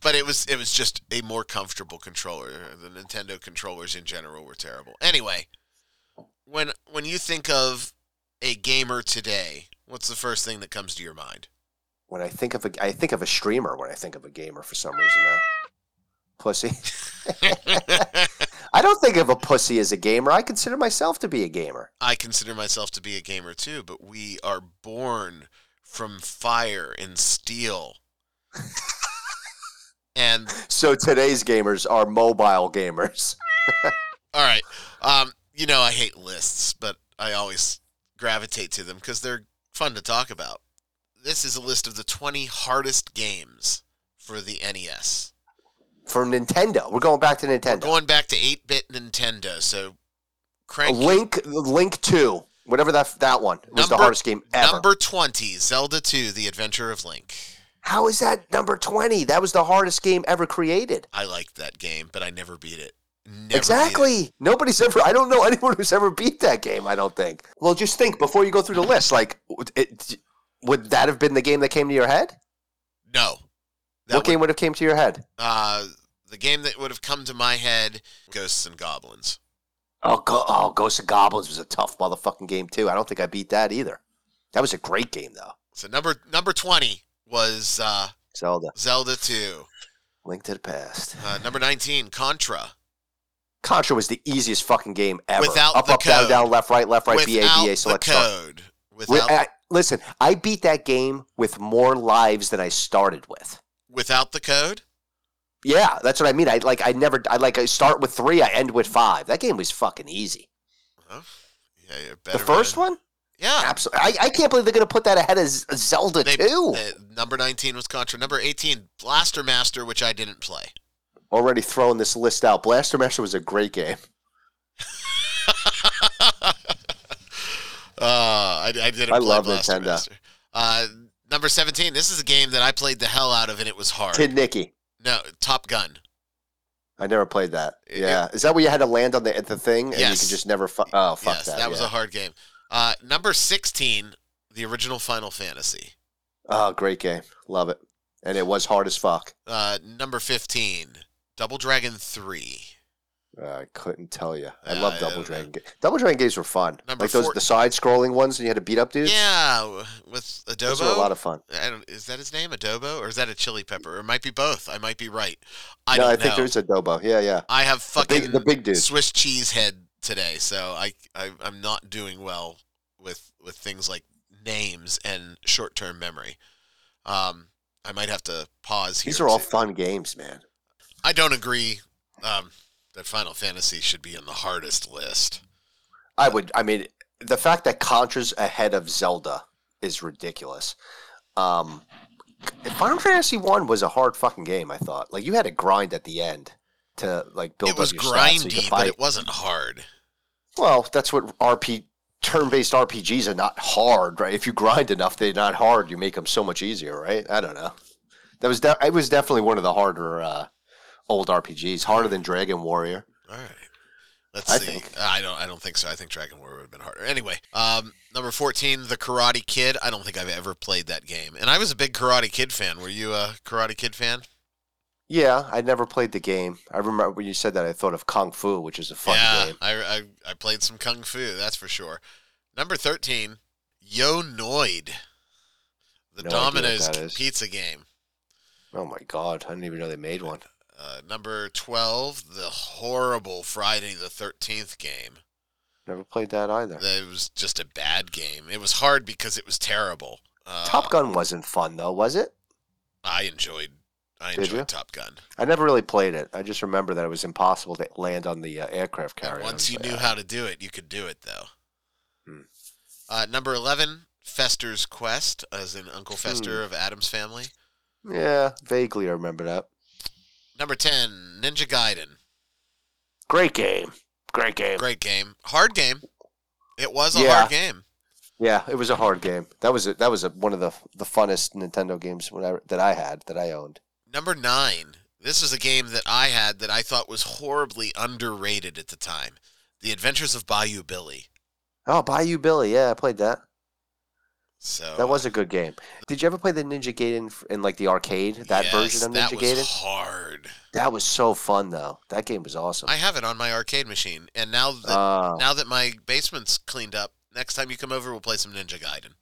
but it was it was just a more comfortable controller. The Nintendo controllers in general were terrible. Anyway, when when you think of a gamer today, what's the first thing that comes to your mind? When I think of a I think of a streamer when I think of a gamer for some reason now. Pussy. I don't think of a pussy as a gamer. I consider myself to be a gamer. I consider myself to be a gamer too, but we are born from fire and steel. and So today's gamers are mobile gamers. all right, um, you know I hate lists, but I always gravitate to them because they're fun to talk about. This is a list of the 20 hardest games for the NES. For Nintendo. We're going back to We're Nintendo. going back to 8-bit Nintendo, so crank Link Link 2. Whatever that that one was the hardest game ever. number 20, Zelda 2: The Adventure of Link. How is that number 20? That was the hardest game ever created. I liked that game, but I never beat it. Never beat it. exactly. Nobody's ever. I don't know anyone who's ever beat that game. I don't think. Well, just think before you go through the list. Like, would it, would that have been the game that came to your head? No. That what game would have came to your head? uh, the game that would have come to my head, Ghosts and Goblins. Oh, go, oh, Ghosts and Goblins was a tough motherfucking game too. I don't think I beat that either. That was a great game though. So number number twenty was uh, Zelda, Zelda Two. Link to the Past. Uh, number nineteen, Contra. Contra was the easiest fucking game ever. Without up, the up, down, code. down, left, right, left, right, B A Without B A, the select start. code. Wi- Without I- listen, I beat that game with more lives than I started with. without the code. Yeah, that's what I mean. I like I never I like I start with three, I end with five. That game was fucking easy. Yeah, you're The first than- one, Yeah. absolutely. I, I can't believe they're gonna put that ahead of Zelda They- two. uh, number 19 was Contra. Number 18, Blaster Master, which I didn't play. Already throwing this list out. Blaster Master was a great game. uh, I, I didn't I love Blaster Nintendo. Master. Uh, number 17, this is a game that I played the hell out of and it was hard. Kid Niki. No, Top Gun. I never played that. Yeah, is that where you had to land on the the thing and you could just never? Fu- oh, fuck yes, that. was yeah. a hard game. Uh, number 16, the original Final Fantasy. Oh, great game. Love it. And it was hard as fuck. Uh, number 15, Double Dragon 3. Uh, I couldn't tell you. I Yeah, love Double don't Dragon. Ga- Double Dragon games were fun. Number like those four- the side scrolling ones, and you had to beat up dudes. Yeah, with those were a lot of fun. I don't, is that his name, Adobo, or is that a chili pepper? Or it might be both. I might be right. I no, I know. think there's Adobo. Yeah, yeah. I have The fucking big, the big dude. Swiss cheese head today, so I, I I'm not doing well with with things like names and short term memory. Um, I might have to pause here. These are all fun games, man. I don't agree um, that Final Fantasy should be in the hardest list. I would. I mean, the fact that Contra's ahead of Zelda is ridiculous. Um, Final Fantasy One was a hard fucking game. I thought. Like you had to grind at the end to like build it was up your stats so grindy, but it wasn't hard. Well, that's what RP turn-based RPGs are not hard, right? If you grind enough, they're not hard. You make them so much easier, right? I don't know. That was de- it was definitely one of the harder uh, old RPGs, harder than Dragon Warrior. All right. Let's I see. think. I don't. I don't think so. I think Dragon Warrior would have been harder. Anyway, um, number fourteen, The Karate Kid. I don't think I've ever played that game, and I was a big Karate Kid fan. Were you a Karate Kid fan? Yeah, I never played the game. I remember when you said that, I thought of Kung Fu, which is a fun yeah, game. I, I I played some Kung Fu. That's for sure. Number thirteen, Yo Noid, the No Domino's pizza game. Oh my god, I didn't even know they made one. Uh, number twelve, the horrible Friday the Thirteenth game. Never played that either. It was just a bad game. It was hard because it was terrible. Uh, Top Gun wasn't fun though, was it? I enjoyed. I Did enjoyed you? Top Gun. I never really played it. I just remember that it was impossible to land on the uh, aircraft And carrier. once you knew uh, how to do it, you could do it though. Hmm. Uh, number eleven, Fester's Quest, as in Uncle Hmm. Fester of Addams Family. Yeah, vaguely I remember that. Number ten, Ninja Gaiden. Great game. Great game. Great game, hard game. It was a Yeah. hard game. Yeah, it was a hard game. That was a, that was a, one of the the funnest Nintendo games I, that I had that I owned. Number nine, this is a game that I had that I thought was horribly underrated at the time. The Adventures of Bayou Billy. Oh, Bayou Billy. Yeah, I played that. So That was a good game. Did you ever play the Ninja Gaiden in like the arcade? That yes, version of Ninja Gaiden? that was Gaiden. hard. That was so fun though. That game was awesome. I have it on my arcade machine, and now that Ah, now that my basement's cleaned up, next time you come over, we'll play some Ninja Gaiden.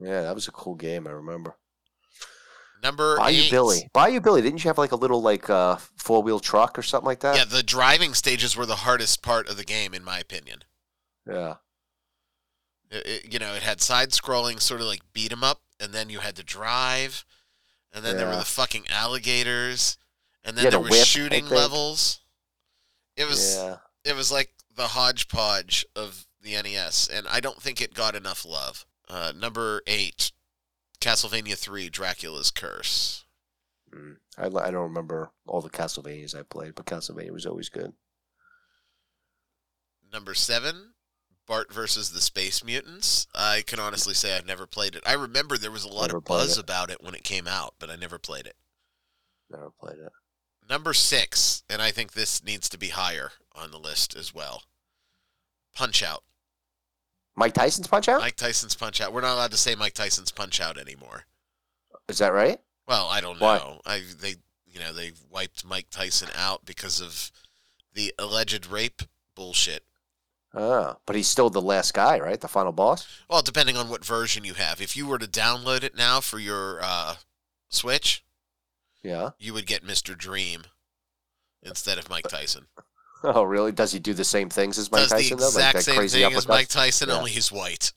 yeah, that was a cool game. I remember. Number Bayou eight. Billy. Bayou Billy. Didn't you have like a little like uh, four wheel truck or something like that? Yeah, the driving stages were the hardest part of the game, in my opinion. Yeah. It, you know, it had side scrolling, sort of like beat 'em up, and then you had to drive, and then there were the fucking alligators, and then there were whip, shooting levels. It was Yeah. it was like the hodgepodge of the NES, and I don't think it got enough love. Uh, number eight, Castlevania Three: Dracula's Curse. Mm. I, I don't remember all the Castlevanias I played, but Castlevania was always good. Number seven, Bart versus the Space Mutants. I can honestly say I've never played it. I remember there was a lot Never of buzz it. about it when it came out, but I never played it. Never played it. Number six, and I think this needs to be higher on the list as well. Punch Out. Mike Tyson's Punch Out? Mike Tyson's Punch Out. We're not allowed to say Mike Tyson's Punch Out anymore. Is that right? Well, I don't Why? know. I they you know they wiped Mike Tyson out because of the alleged rape bullshit. Ah, but he's still the last guy, right? The final boss. Well, depending on what version you have. If you were to download it now for your uh, Switch, Yeah. you would get Mr. Dream instead of Mike Tyson. Oh, really? Does he do the same things as Mike Does Tyson the though? exact same crazy thing as? Mike Tyson, Yeah. only he's white.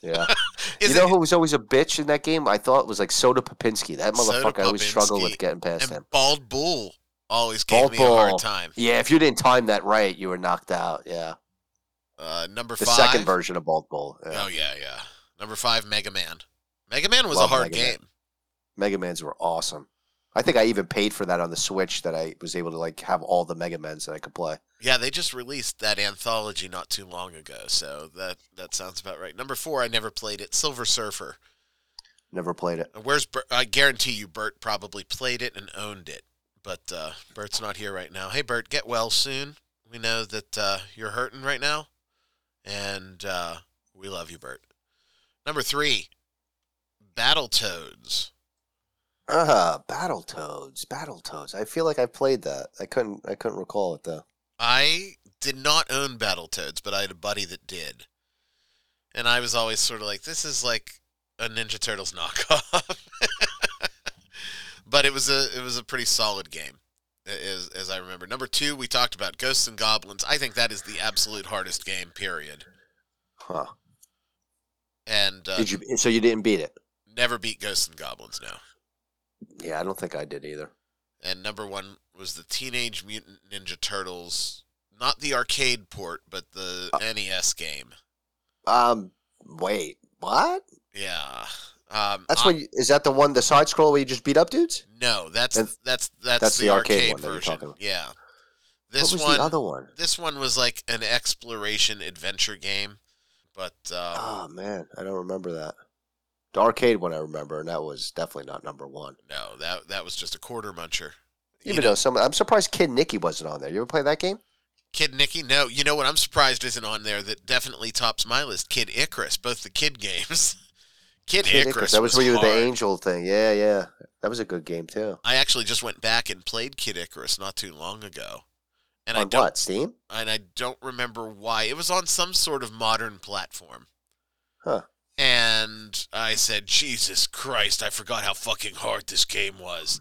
Yeah. You know it- who was always a bitch in that game? I thought it was like Soda Popinski. That motherfucker. I always struggle with getting past and him. Bald Bull always gave Bald me a hard time. Yeah, if you didn't time that right, you were knocked out. Yeah. Uh, number The five. second version of Bald Bull. Yeah. Oh yeah, yeah. Number five, Mega Man. Mega Man was Love a hard Mega Man. game. Mega Mans were awesome. I think I even paid for that on the Switch that I was able to like have all the Mega Mans that I could play. Yeah, they just released that anthology not too long ago, so that that sounds about right. Number four, I never played it. Silver Surfer. Never played it. Where's Bert? I guarantee you, Bert probably played it and owned it, but uh, Bert's not here right now. Hey, Bert, get well soon. We know that uh, you're hurting right now, and uh, we love you, Bert. Number three, Battle Battletoads. Ah, Battletoads, Battletoads. I feel like I played that. I couldn't. I couldn't recall it though. I did not own Battletoads, but I had a buddy that did. And I was always sort of like, this is like a Ninja Turtles knockoff. but it was a it was a pretty solid game, as, as I remember. Number two, we talked about Ghosts and Goblins. I think that is the absolute hardest game, period. Huh? And uh, Did you? So you didn't beat it? never beat Ghosts and Goblins No. Yeah, I don't think I did either. And number one was the Teenage Mutant Ninja Turtles, not the arcade port, but the Uh, NES game. Um, wait, what? Yeah. Um, That's when you, is that the one the side scroll where you just beat up dudes? No, that's that's that's, that's the, the arcade, arcade one that you're version. talking about. Yeah. what This was one the other one? this one was like an exploration adventure game, but uh, Oh man, I don't remember that. The arcade one I remember, and that was definitely not number one. no, that that was just a quarter muncher. You Even know, though some, I'm surprised Kid Niki wasn't on there. You ever play that game? Kid Niki, no, you know what I'm surprised isn't on there that definitely tops my list. Kid Icarus, both the kid games. Kid, Kid Icarus, That was, was where you were the angel thing. Yeah, yeah, that was a good game too. I actually just went back and played Kid Icarus not too long ago. And I on don't what Steam? and I don't remember why. It was on some sort of modern platform. Huh. And I said, Jesus Christ, I forgot how fucking hard this game was.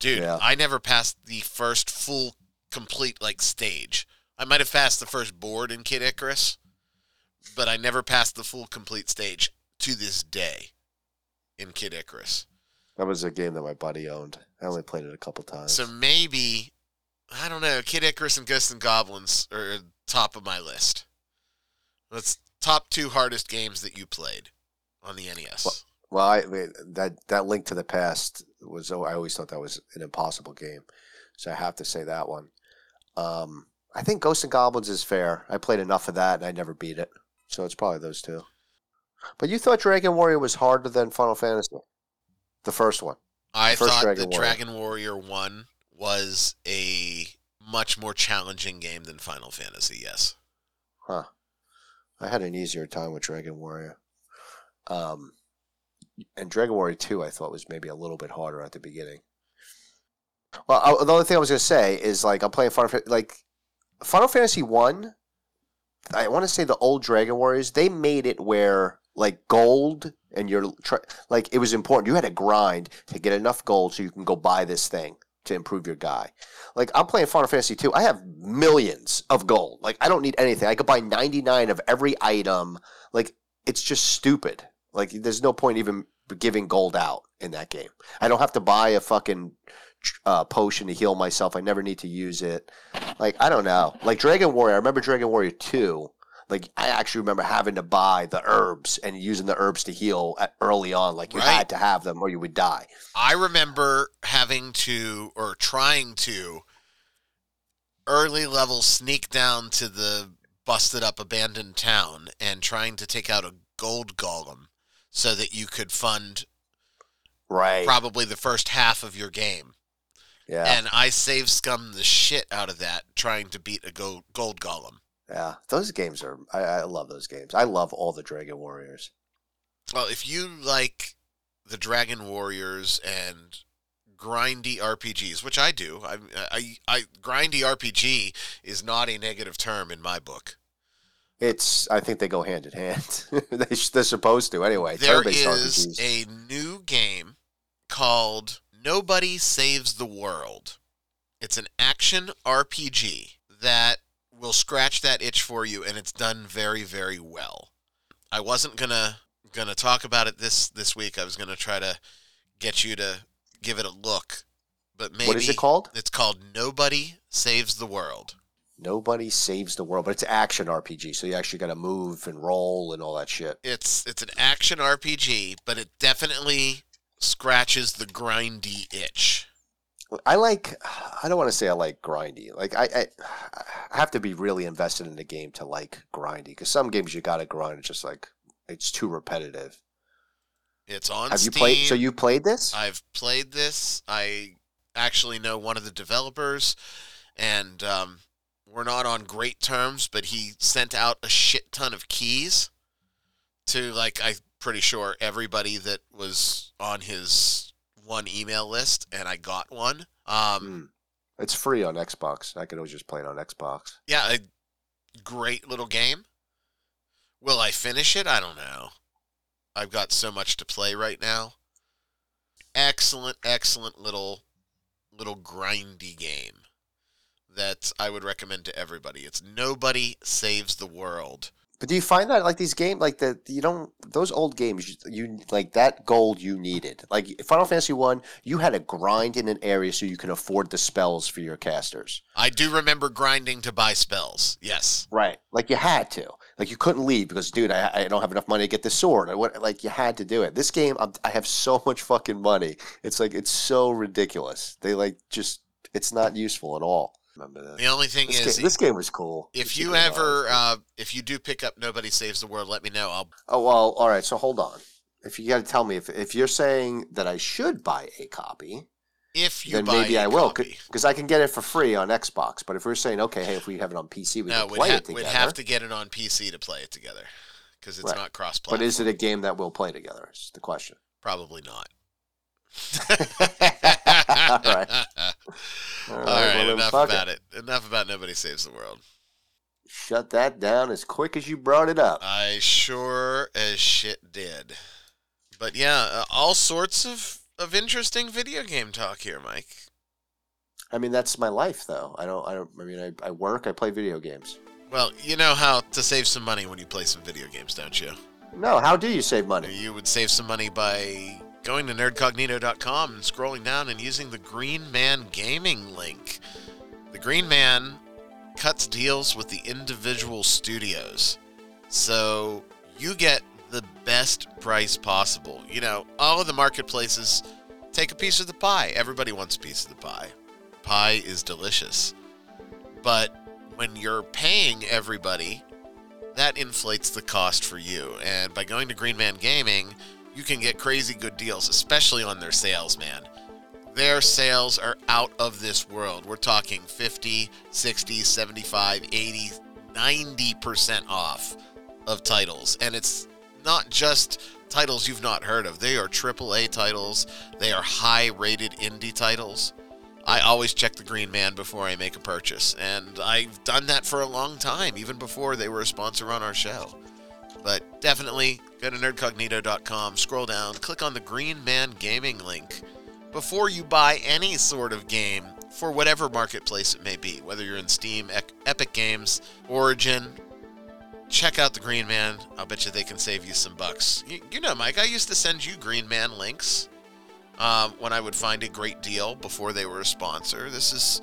Dude, Yeah. I never passed the first full, complete, like, stage. I might have passed the first board in Kid Icarus, but I never passed the full, complete stage to this day in Kid Icarus. That was a game that my buddy owned. I only played it a couple times. So maybe, I don't know, Kid Icarus and Ghosts and Goblins are top of my list. That's top two hardest games that you played on the NES. Well, I, I mean, that that Link to the Past was. Oh, I always thought that was an impossible game, so I have to say that one. Um, I think Ghosts and Goblins is fair. I played enough of that, and I never beat it, so it's probably those two. But you thought Dragon Warrior was harder than Final Fantasy, the first one. I first thought Dragon that Warrior. Dragon Warrior 1 was a much more challenging game than Final Fantasy, yes. Huh. I had an easier time with Dragon Warrior. Um, and Dragon Warrior 2, I thought was maybe a little bit harder at the beginning. Well, I, the only thing I was going to say is like I'm playing Final Fantasy, like Final Fantasy 1, I want to say the old Dragon Warriors, they made it where like gold and you're like it was important. You had to grind to get enough gold so you can go buy this thing to improve your guy. Like I'm playing Final Fantasy 2. I have millions of gold. Like I don't need anything. I could buy 99 of every item. Like it's just stupid. Like there's no point even giving gold out in that game. I don't have to buy a fucking uh, potion to heal myself. I never need to use it. Like I don't know. Like Dragon Warrior. I remember Dragon Warrior 2. Like I actually remember having to buy the herbs and using the herbs to heal at, early on. Like you Right. had to have them or you would die. I remember having to, or trying to, early level sneak down to the busted up abandoned town and trying to take out a gold golem so that you could fund Right. probably the first half of your game. yeah. And I save scum the shit out of that trying to beat a gold, gold golem. Yeah, those games are. I, I love those games. I love all the Dragon Warriors. Well, if you like the Dragon Warriors and grindy RPGs, which I do. I, I, I grindy RPG is not a negative term in my book. It's. I think they go hand in hand. they, sh- they're supposed to anyway. There is RPGs. a new game called Nobody Saves the World. It's an action RPG that will scratch that itch for you, and it's done very, very well. I wasn't gonna gonna talk about it this this week. I was gonna try to get you to give it a look, but maybe what is it called? It's called Nobody Saves the World. Nobody saves the world, but it's action RPG, so you actually got to move and roll and all that shit. It's it's an action RPG, but it definitely scratches the grindy itch. I like. I don't want to say I like grindy. Like I, I, I have to be really invested in the game to like grindy. Because some games you got to grind. It's just like it's too repetitive. It's on have Steam. you played? So you played this? I've played this. I actually know one of the developers, and um, we're not on great terms. But he sent out a shit ton of keys to like I'm pretty sure everybody that was on his one email list, and I got one. Um, Mm. It's free on Xbox. I could always just play it on Xbox. yeah, a great little game. Will I finish it? I don't know. I've got so much to play right now. Excellent, excellent little little grindy game that I would recommend to everybody. It's Nobody Saves the World. But do you find that like these games, like the you don't those old games, you, like that gold you needed. Like Final Fantasy One, you had to grind in an area so you can afford the spells for your casters. I do remember grinding to buy spells. Yes. Right. Like you had to. Like you couldn't leave because, dude, I, I don't have enough money to get this sword. I, what, like you had to do it. This game, I'm, I have so much fucking money. It's like it's so ridiculous. They like just it's not useful at all. Remember that? The only thing This, is game, this game was cool. if you ever uh, if you do pick up Nobody Saves the World, let me know. I'll oh well, all right. So hold on. If you got to tell me if if you're saying that I should buy a copy, if you then maybe I will because I can get it for free on Xbox. But if we're saying okay, hey, if we have it on PC, we No, can we'd, play ha- it together. we'd have to get it on PC to play it together because it's Right. not cross play. but is it a game that we'll play together? Is the question. Probably not. All right. All All right, right, well, enough about it. Enough about Nobody Saves the World. Shut that down as quick as you brought it up. I sure as shit did. But yeah, uh, all sorts of, of interesting video game talk here, Mike. I mean, that's my life, though. I don't. I don't. I mean, I, I work. I play video games. Well, you know how to save some money when you play some video games, don't you? No, how do you save money? You would save some money by going to nerdcognito.com and scrolling down and using the Green Man Gaming link. The Green Man cuts deals with the individual studios. So you get the best price possible. You know, all of the marketplaces take a piece of the pie. Everybody wants a piece of the pie. Pie is delicious. But when you're paying everybody, that inflates the cost for you. And by going to Green Man Gaming, you can get crazy good deals, especially on their sales, man. Their sales are out of this world. We're talking 50, 60, 75, 80, 90% off of titles. And it's not just titles you've not heard of. They are AAA titles. They are high rated indie titles. I always check the Green Man before I make a purchase, and I've done that for a long time, even before they were a sponsor on our show. But definitely go to nerdcognito.com, scroll down, click on the Green Man Gaming link before you buy any sort of game for whatever marketplace it may be, whether you're in Steam, Epic Games, Origin. Check out the Green Man. I'll bet you they can save you some bucks. You, you know, Mike, I used to send you Green Man links um, when I would find a great deal before they were a sponsor. This is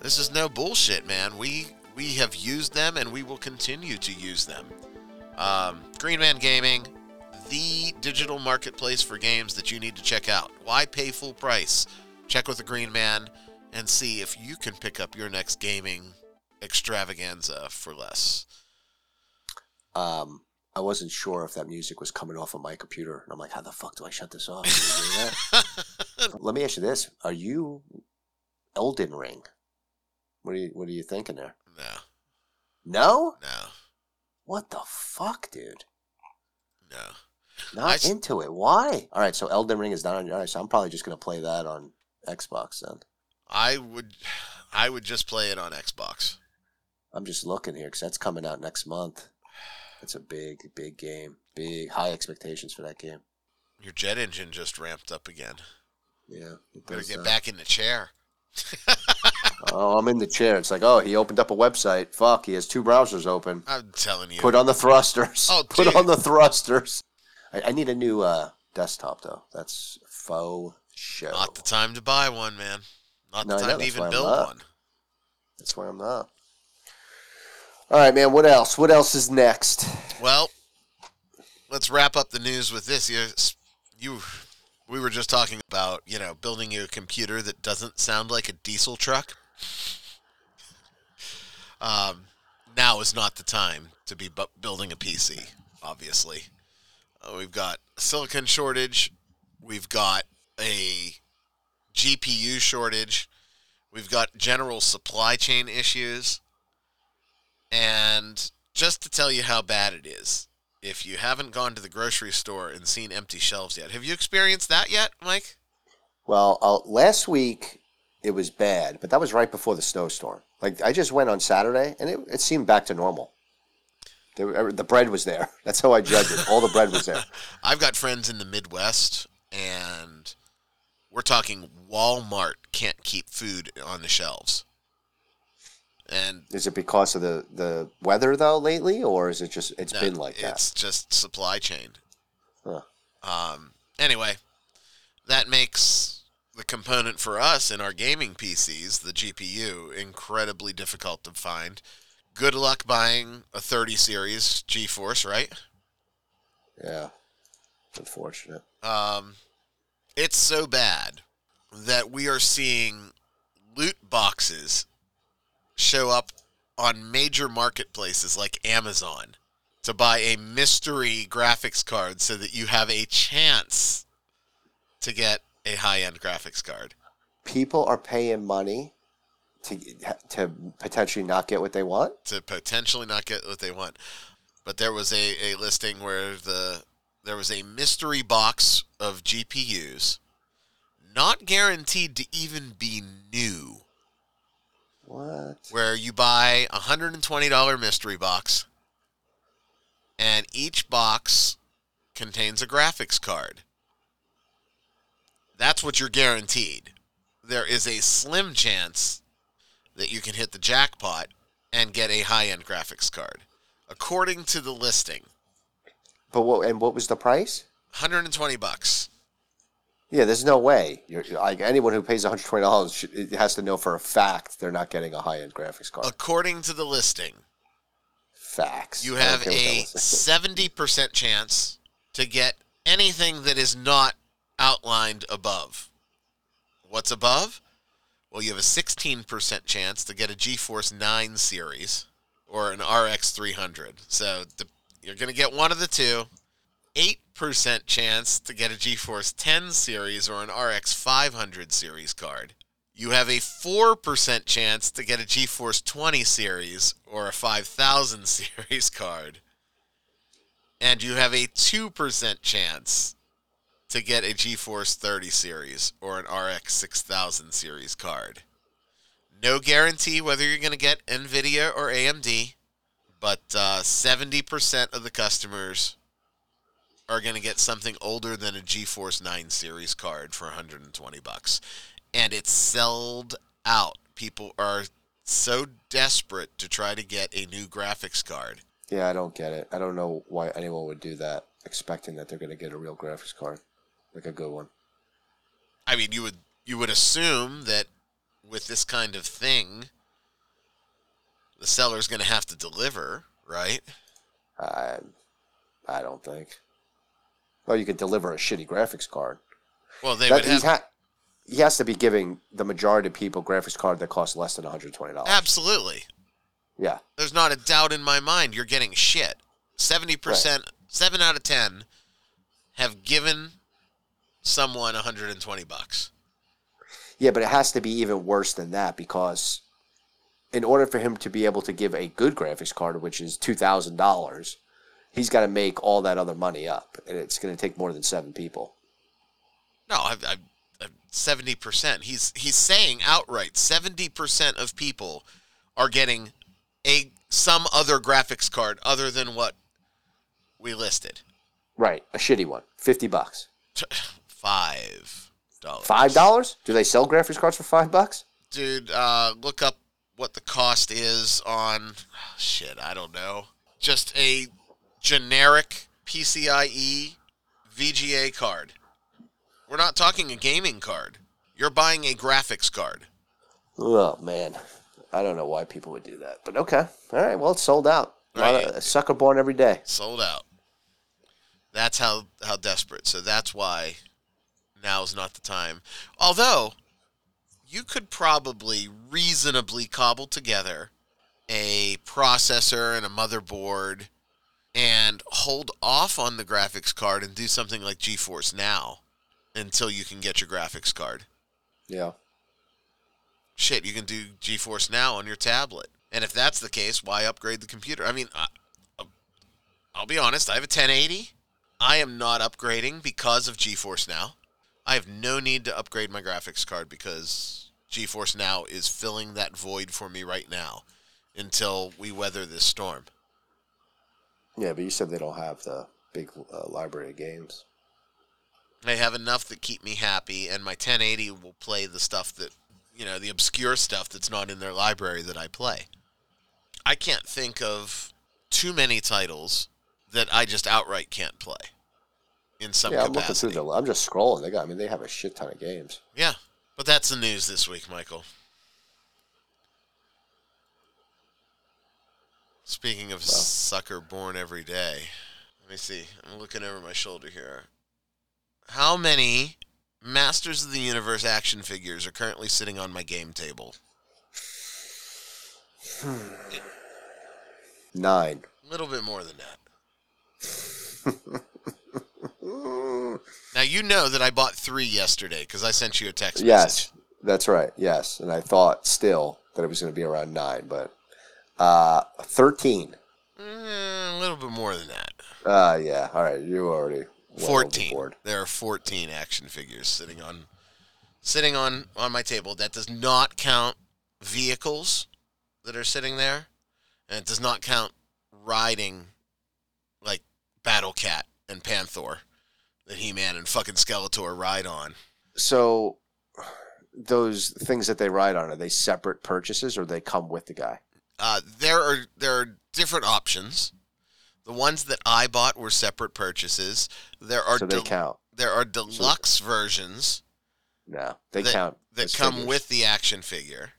this is no bullshit, man. We we have used them and we will continue to use them. Um, Green Man Gaming, the digital marketplace for games that you need to check out. Why pay full price? Check with the Green Man and see if you can pick up your next gaming extravaganza for less. Um, I wasn't sure if that music was coming off of my computer, and I'm like, how the fuck do I shut this off? Can you do that? Let me ask you this: Are you Elden Ring? What are you What are you thinking there? no, No. no, What the fuck, dude? no. Not into it. Why? All right, so Elden Ring is not on your. All right, so I'm probably just gonna play that on Xbox then. I would, I would just play it on Xbox. I'm just looking here because that's coming out next month. It's a big, big game. Big, high expectations for that game. Your jet engine just ramped up again. Yeah. Better get that. back in the chair. Oh, I'm in the chair. It's like, oh, he opened up a website. Fuck, he has two browsers open. I'm telling you. Put on the thrusters. Oh, Put dude. on the thrusters. I, I need a new uh, desktop though. That's faux show. Not the time to buy one, man. Not the No, time to even build one. That's why I'm not. All right, man. What else? What else is next? Well, let's wrap up the news with this. You, you, we were just talking about, you know, building you a computer that doesn't sound like a diesel truck. Um, now is not the time to be bu- building a PC. Obviously, uh, we've got silicon shortage. We've got a GPU shortage. We've got general supply chain issues. And just to tell you how bad it is, if you haven't gone to the grocery store and seen empty shelves yet, have you experienced that yet, Mike? Well, uh, last week it was bad, but that was right before the snowstorm. Like I just went on Saturday, and it, it seemed back to normal. There, were- the bread was there. That's how I judge it. All the bread was there. I've got friends in the Midwest, and we're talking Walmart can't keep food on the shelves. And Is it because of the, the weather though lately, or is it just it's no, been like that? it's just supply chain. Huh. Um, anyway, that makes the component for us in our gaming PCs, the GPU, incredibly difficult to find. Good luck buying a 30 series GeForce, right? Yeah, unfortunate. Um, it's so bad that we are seeing loot boxes show up on major marketplaces like Amazon to buy a mystery graphics card so that you have a chance to get a high-end graphics card. People are paying money to to potentially not get what they want. to potentially not get what they want. But there was a, a listing where the there was a mystery box of GPUs, not guaranteed to even be new, What? where you buy a hundred and twenty dollar mystery box, and each box contains a graphics card. That's what you're guaranteed. There is a slim chance that you can hit the jackpot and get a high end graphics card. According to the listing, But what? And what was the price? 120 bucks. Yeah, there's no way. You're, like anyone who pays 120 dollars has to know for a fact they're not getting a high end graphics card. According to the listing, Facts. you have a 70% chance to get anything that is not outlined above. What's above? Well, you have a 16% chance to get a GeForce 9 series or an RX 300. So the, you're going to get one of the two. 8% chance to get a GeForce 10 series or an RX 500 series card. You have a 4% chance to get a GeForce 20 series or a 5000 series card. And you have a 2% chance to get a GeForce 30 series or an RX 6000 series card. No guarantee whether you're going to get NVIDIA or AMD, but uh, 70% of the customers are going to get something older than a GeForce 9 series card for 120 bucks. And it's sold out. People are so desperate to try to get a new graphics card. Yeah, I don't get it. I don't know why anyone would do that, expecting that they're going to get a real graphics card, like a good one. I mean, you would you would assume that with this kind of thing, the seller's going to have to deliver, right? I, I don't think. Well, you could deliver a shitty graphics card. Well, they that, would have. ha- he has to be giving the majority of people graphics card that costs less than one hundred twenty dollars. absolutely. Yeah, There's not a doubt in my mind you're getting shit. Seventy percent, seven out of ten, have given someone 120 bucks. yeah, but it has to be even worse than that because, in order for him to be able to give a good graphics card, which is two thousand dollars, he's got to make all that other money up, and it's going to take more than seven people. No, I, I, seventy percent. He's he's saying outright seventy percent of people are getting a some other graphics card other than what we listed. Right, a shitty one, fifty bucks. Five dollars. Five dollars? Do they sell graphics cards for five bucks? Dude, uh, look up what the cost is on shit. I don't know. Just a generic PCIe VGA card. We're not talking a gaming card. You're buying a graphics card. Oh man, I don't know why people would do that, but okay, all right. Well, it's sold out. A lot of- Right. sucker born every day. sold out. That's how how desperate. So that's why now's not the time. Although you could probably reasonably cobble together a processor and a motherboard and hold off on the graphics card and do something like GeForce Now until you can get your graphics card. Yeah. Shit, you can do GeForce Now on your tablet. And if that's the case, why upgrade the computer? I mean, I, I'll be honest, I have a 1080. I am not upgrading because of GeForce Now. I have no need to upgrade my graphics card because GeForce Now is filling that void for me right now until we weather this storm. Yeah, but you said they don't have the big uh, library of games. I have enough that keep me happy, and my 1080 will play the stuff that, you know, the obscure stuff that's not in their library that I play. I can't think of too many titles that I just outright can't play in some yeah, I'm looking through the. I'm just scrolling. They got. I mean, they have a shit ton of games. Yeah, but that's the news this week, Michael. Speaking of sucker born every day, let me see. I'm looking over my shoulder here. How many Masters of the Universe action figures are currently sitting on my game table? Nine. A little bit more than that. Now you know that I bought three yesterday because I sent you a text message. Yes, that's right. Yes, and I thought still that it was going to be around nine, but uh, thirteen. Mm, a little bit more than that. Uh, yeah. All right, you already well 14 overboard. there are 14 action figures sitting on sitting on on my table that does not count vehicles that are sitting there and it does not count riding like battle cat and panther that he-man and fucking skeletor ride on So, those things that they ride on are they separate purchases or they come with the guy? uh, there are there are different options the ones that i bought were separate purchases there are so they count. there are deluxe versions No, they that- count. that come figures. with the action figure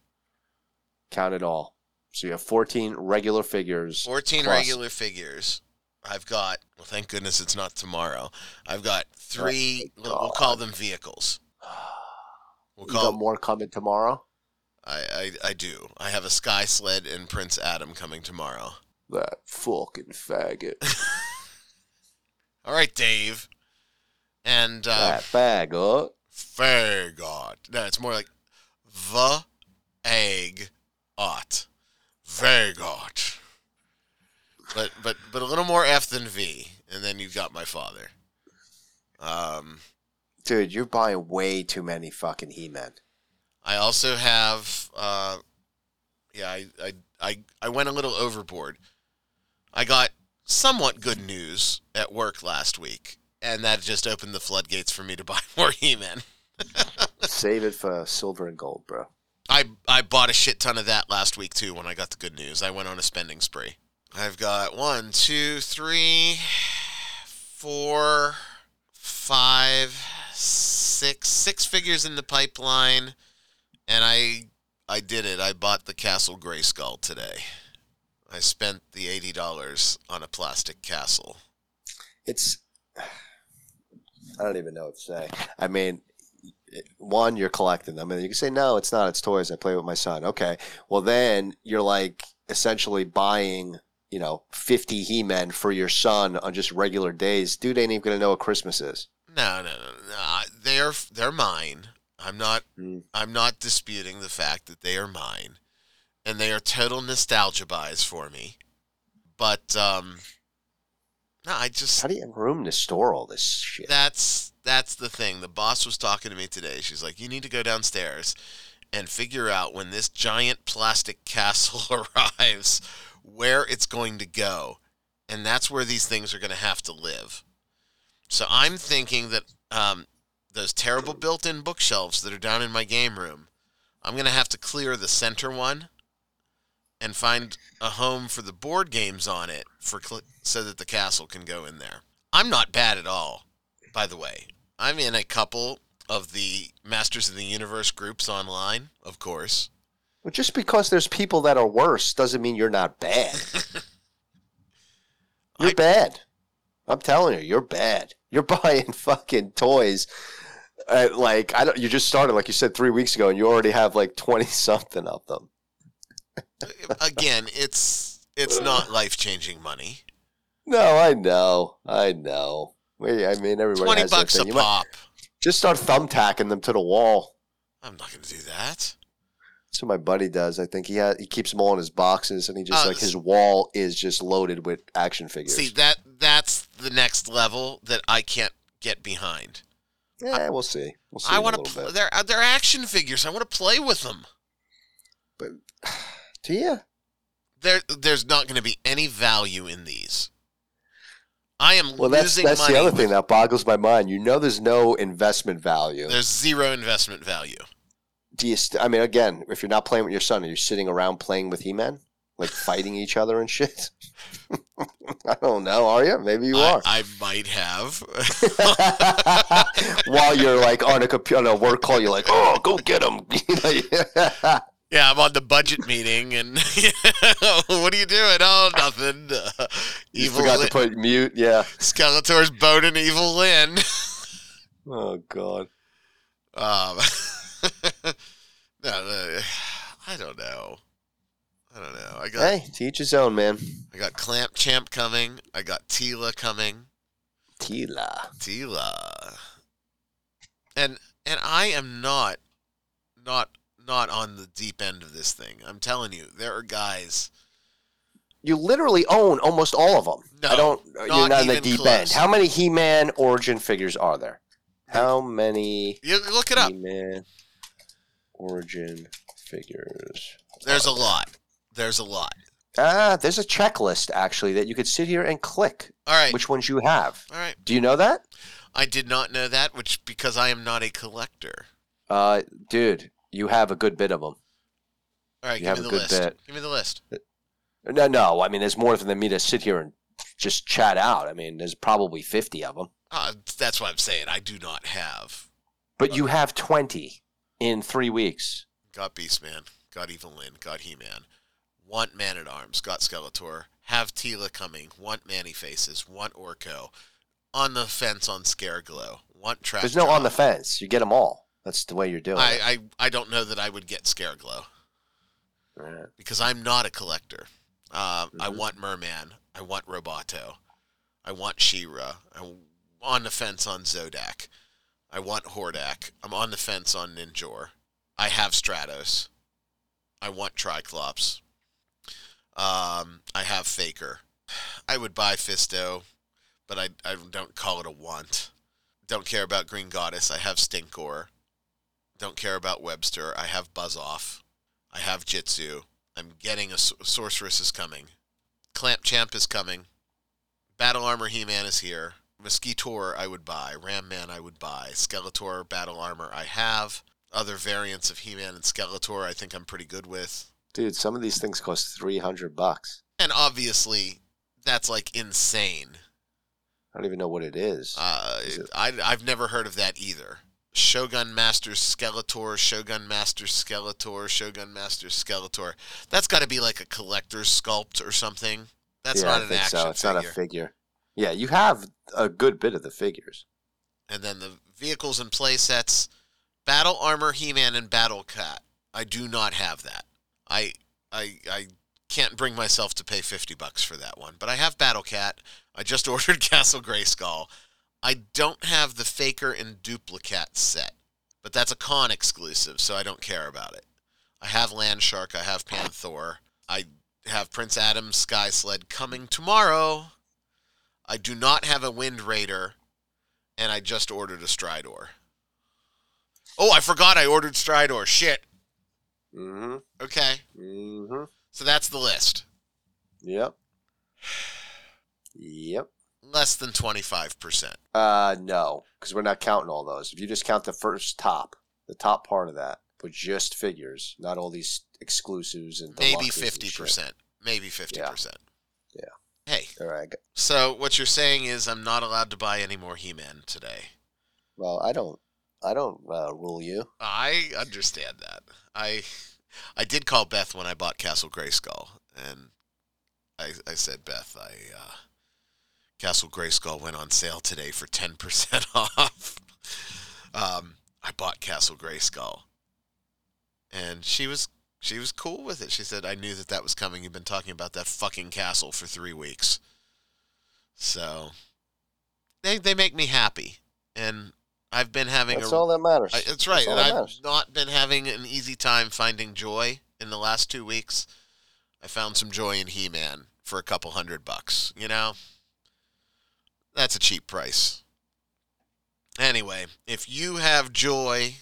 count it all. So you have fourteen regular figures. 14 plus- regular figures. I've got, well, thank goodness it's not tomorrow. I've got three, we'll, we'll call them vehicles. We'll You call, got more coming tomorrow. I, I, I do. I have a Sky Sled and Prince Adam coming tomorrow. That fucking faggot. All right, Dave. And, uh, that faggot. Fagot. No, it's more like the egg ot. Vagot. But but but a little more F than V, and then you've got my father. Um, Dude, you're buying way too many fucking He-Men. I also have uh, yeah, I, I I I went a little overboard. I got somewhat good news at work last week, and that just opened the floodgates for me to buy more He-Man. Save it for silver and gold, bro. I I bought a shit ton of that last week too when I got the good news. I went on a spending spree. I've got one, two, three, four, five, six, six figures in the pipeline, and I I did it. I bought the Castle Grayskull today. I spent the eighty dollars on a plastic castle. It's. I don't even know what to say. I mean, one, you're collecting them, and you can say, no, it's not. It's toys. I play with my son. Okay. Well, then you're like essentially buying, you know, 50 He Men for your son on just regular days. Dude ain't even going to know what Christmas is. No, no, no, no. They're they're mine. I'm not Mm. I'm not disputing the fact that they are mine, and they are total nostalgia buys for me. But um, no, I just How do you have room to store all this shit? that's that's the thing. The boss was talking to me today. She's like, "You need to go downstairs and figure out when this giant plastic castle arrives where it's going to go." And that's where these things are going to have to live. So I'm thinking that um, those terrible built-in bookshelves that are down in my game room, I'm going to have to clear the center one and find a home for the board games on it for cl- so that the castle can go in there. I'm not bad at all, by the way. I'm in a couple of the Masters of the Universe groups online, of course. Well, just because there's people that are worse doesn't mean you're not bad. you're I- bad. I'm telling you, you're bad. You're buying fucking toys. Uh, like I don't. You just started, like you said, three weeks ago, and you already have like twenty something of them. Again, it's it's not life-changing money. No, I know, I know. Wait, I mean, everybody 20 has their bucks a. You might- pop. just start thumbtacking them to the wall. I'm not going to do that. That's what my buddy does. I think he has, he keeps them all in his boxes, and he just Uh, like his wall is just loaded with action figures. See, that that's the next level that I can't get behind. yeah, we'll see. We'll see. I want to. Pl- they're uh, they're action figures. I want to play with them. But do you? There, there's not going to be any value in these. I am Well, that's losing that's money. the other with- thing that boggles my mind. You know, there's no investment value. There's zero investment value. Do you? St- I mean, again, if you're not playing with your son, are you sitting around playing with He-Man, like fighting each other and shit? I don't know. Are you? Maybe you I, are. I might have. While you're like on a computer, on a work call, you're like, "Oh, go get him!" yeah, I'm on the budget meeting, and what are you doing? Oh, nothing. Uh, you evil forgot Lin- to put mute. Yeah. Skeletor's boning Evil Lynn. Oh God. Um, no, no, I don't know. I don't know. I got Hey, to each his own, man. I got Clamp Champ coming. I got Teela coming. Teela. Teela. And and I am not not not on the deep end of this thing. I'm telling you, there are guys. You literally own almost all of them. No, I don't. You're not not in the deep close. end. How many He-Man origin figures are there? How many You look it up. He-Man origin figures? There's a lot. There's a lot. Ah, there's a checklist actually that you could sit here and click All right. which ones you have. All right. Do you know that? I did not know that, which because I am not a collector. Uh, dude, you have a good bit of them. All right, You give have me a the good list. bit. Give me the list. No, no. I mean, there's more than me to sit here and just chat out. I mean, there's probably 50 of them, Uh, that's what I'm saying. I do not have. but you have 20 in three weeks. Got Beastman. Got Evil Lynn. Got He-Man. Want Man at Arms. Got Skeletor. Have Teela coming. Want Man-E-Faces. Want Orko. On the fence on Scare Glow. Want Trap. There's no on the fence. You get them all. That's the way you're doing it. I, I I don't know that I would get Scare Glow Yeah. because I'm not a collector. Uh, I Mhm. want Merman. I want Roboto. I want She-Ra. I'm on the fence on Zodak. I want Hordak. I'm on the fence on Ninjor. I have Stratos. I want Triclops. Um, I have Faker. I would buy Fisto, but I, I don't call it a want. Don't care about Green Goddess. I have Stinkor. Don't care about Webstor. I have Buzz Off. I have Jitsu. I'm getting a Sorceress is coming. Clamp Champ is coming. Battle Armor He Man is here. Mosquitor I would buy. Ram Man I would buy. Skeletor Battle Armor I have. Other variants of He Man and Skeletor I think I'm pretty good with. Dude, some of these things cost 300 bucks. And obviously, that's like insane. I don't even know what it is. Uh, Is it- I, I've never heard of that either. Shogun Master Skeletor, Shogun Master Skeletor, Shogun Master Skeletor. That's got to be like a collector's sculpt or something. That's yeah, not I an think action so. It's figure. not a figure. Yeah, you have a good bit of the figures. and then the vehicles and play sets, Battle Armor, He-Man, and Battle Cat. I do not have that. I I I can't bring myself to pay fifty bucks for that one. But I have Battle Cat. I just ordered Castle Grayskull. I don't have the Faker and Duplicat set, but that's a con exclusive, so I don't care about it. I have Land Shark. I have Panther. I have Prince Adam's Sky Sled coming tomorrow. I do not have a Wind Raider and I just ordered a Stridor. Oh, I forgot I ordered Stridor. Shit. Mm-hmm. Okay, Mm-hmm. so that's the list. Yep. Yep. Less than twenty five percent. Uh, no, because we're not counting all those. If you just count the first top, the top part of that, but just figures, not all these exclusives and Maybe fifty shit. percent. Maybe fifty percent. Yeah. Hey, All right. so what you're saying is I'm not allowed to buy any more He-Man today. Well, I don't, I don't uh, rule you. I understand that. I I did call Beth when I bought Castle Grayskull, and I I said, Beth, I uh, Castle Grayskull went on sale today for ten percent off. um, I bought Castle Grayskull, and she was she was cool with it. She said, I knew that that was coming. You've been talking about that fucking castle for three weeks, so they they make me happy, and I've been having That's a all that matters. I, that's right. all and that I've matters. not been having an easy time finding joy in the last two weeks. I found some joy in He Man for a couple hundred bucks. You know? That's a cheap price. Anyway, if you have joy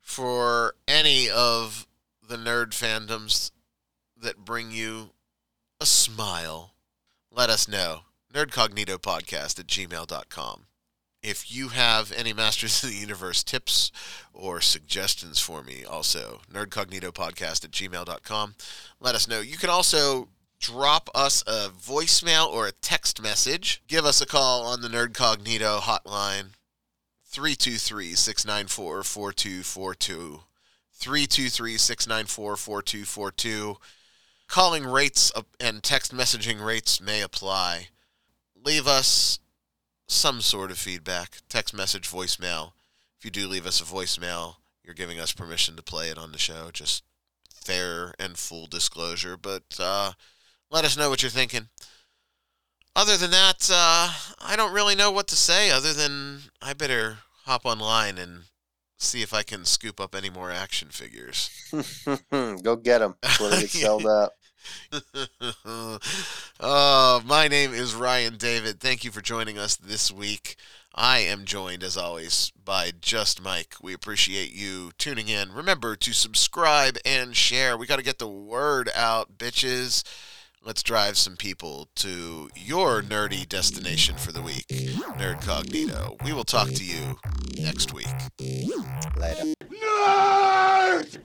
for any of the nerd fandoms that bring you a smile, let us know. Nerdcognitopodcast at gmail.com. If you have any Masters of the Universe tips or suggestions for me, also, nerdcognitopodcast at gmail.com. Let us know. You can also drop us a voicemail or a text message. Give us a call on the Nerdcognito hotline, 323 694 4242. 323 694 4242. Calling rates and text messaging rates may apply. Leave us some sort of feedback, text message, voicemail. If you do leave us a voicemail, you're giving us permission to play it on the show. Just fair and full disclosure. But uh, let us know what you're thinking. Other than that, uh, I don't really know what to say other than I better hop online and see if I can scoop up any more action figures. Go get them before they get sold out. oh, my name is Ryan David. Thank you for joining us this week. I am joined, as always, by Just Mike. We appreciate you tuning in. Remember to subscribe and share. We got to get the word out, bitches let's drive some people to your nerdy destination for the week, Nerd Cognito. We will talk to you next week. Later. Nerd!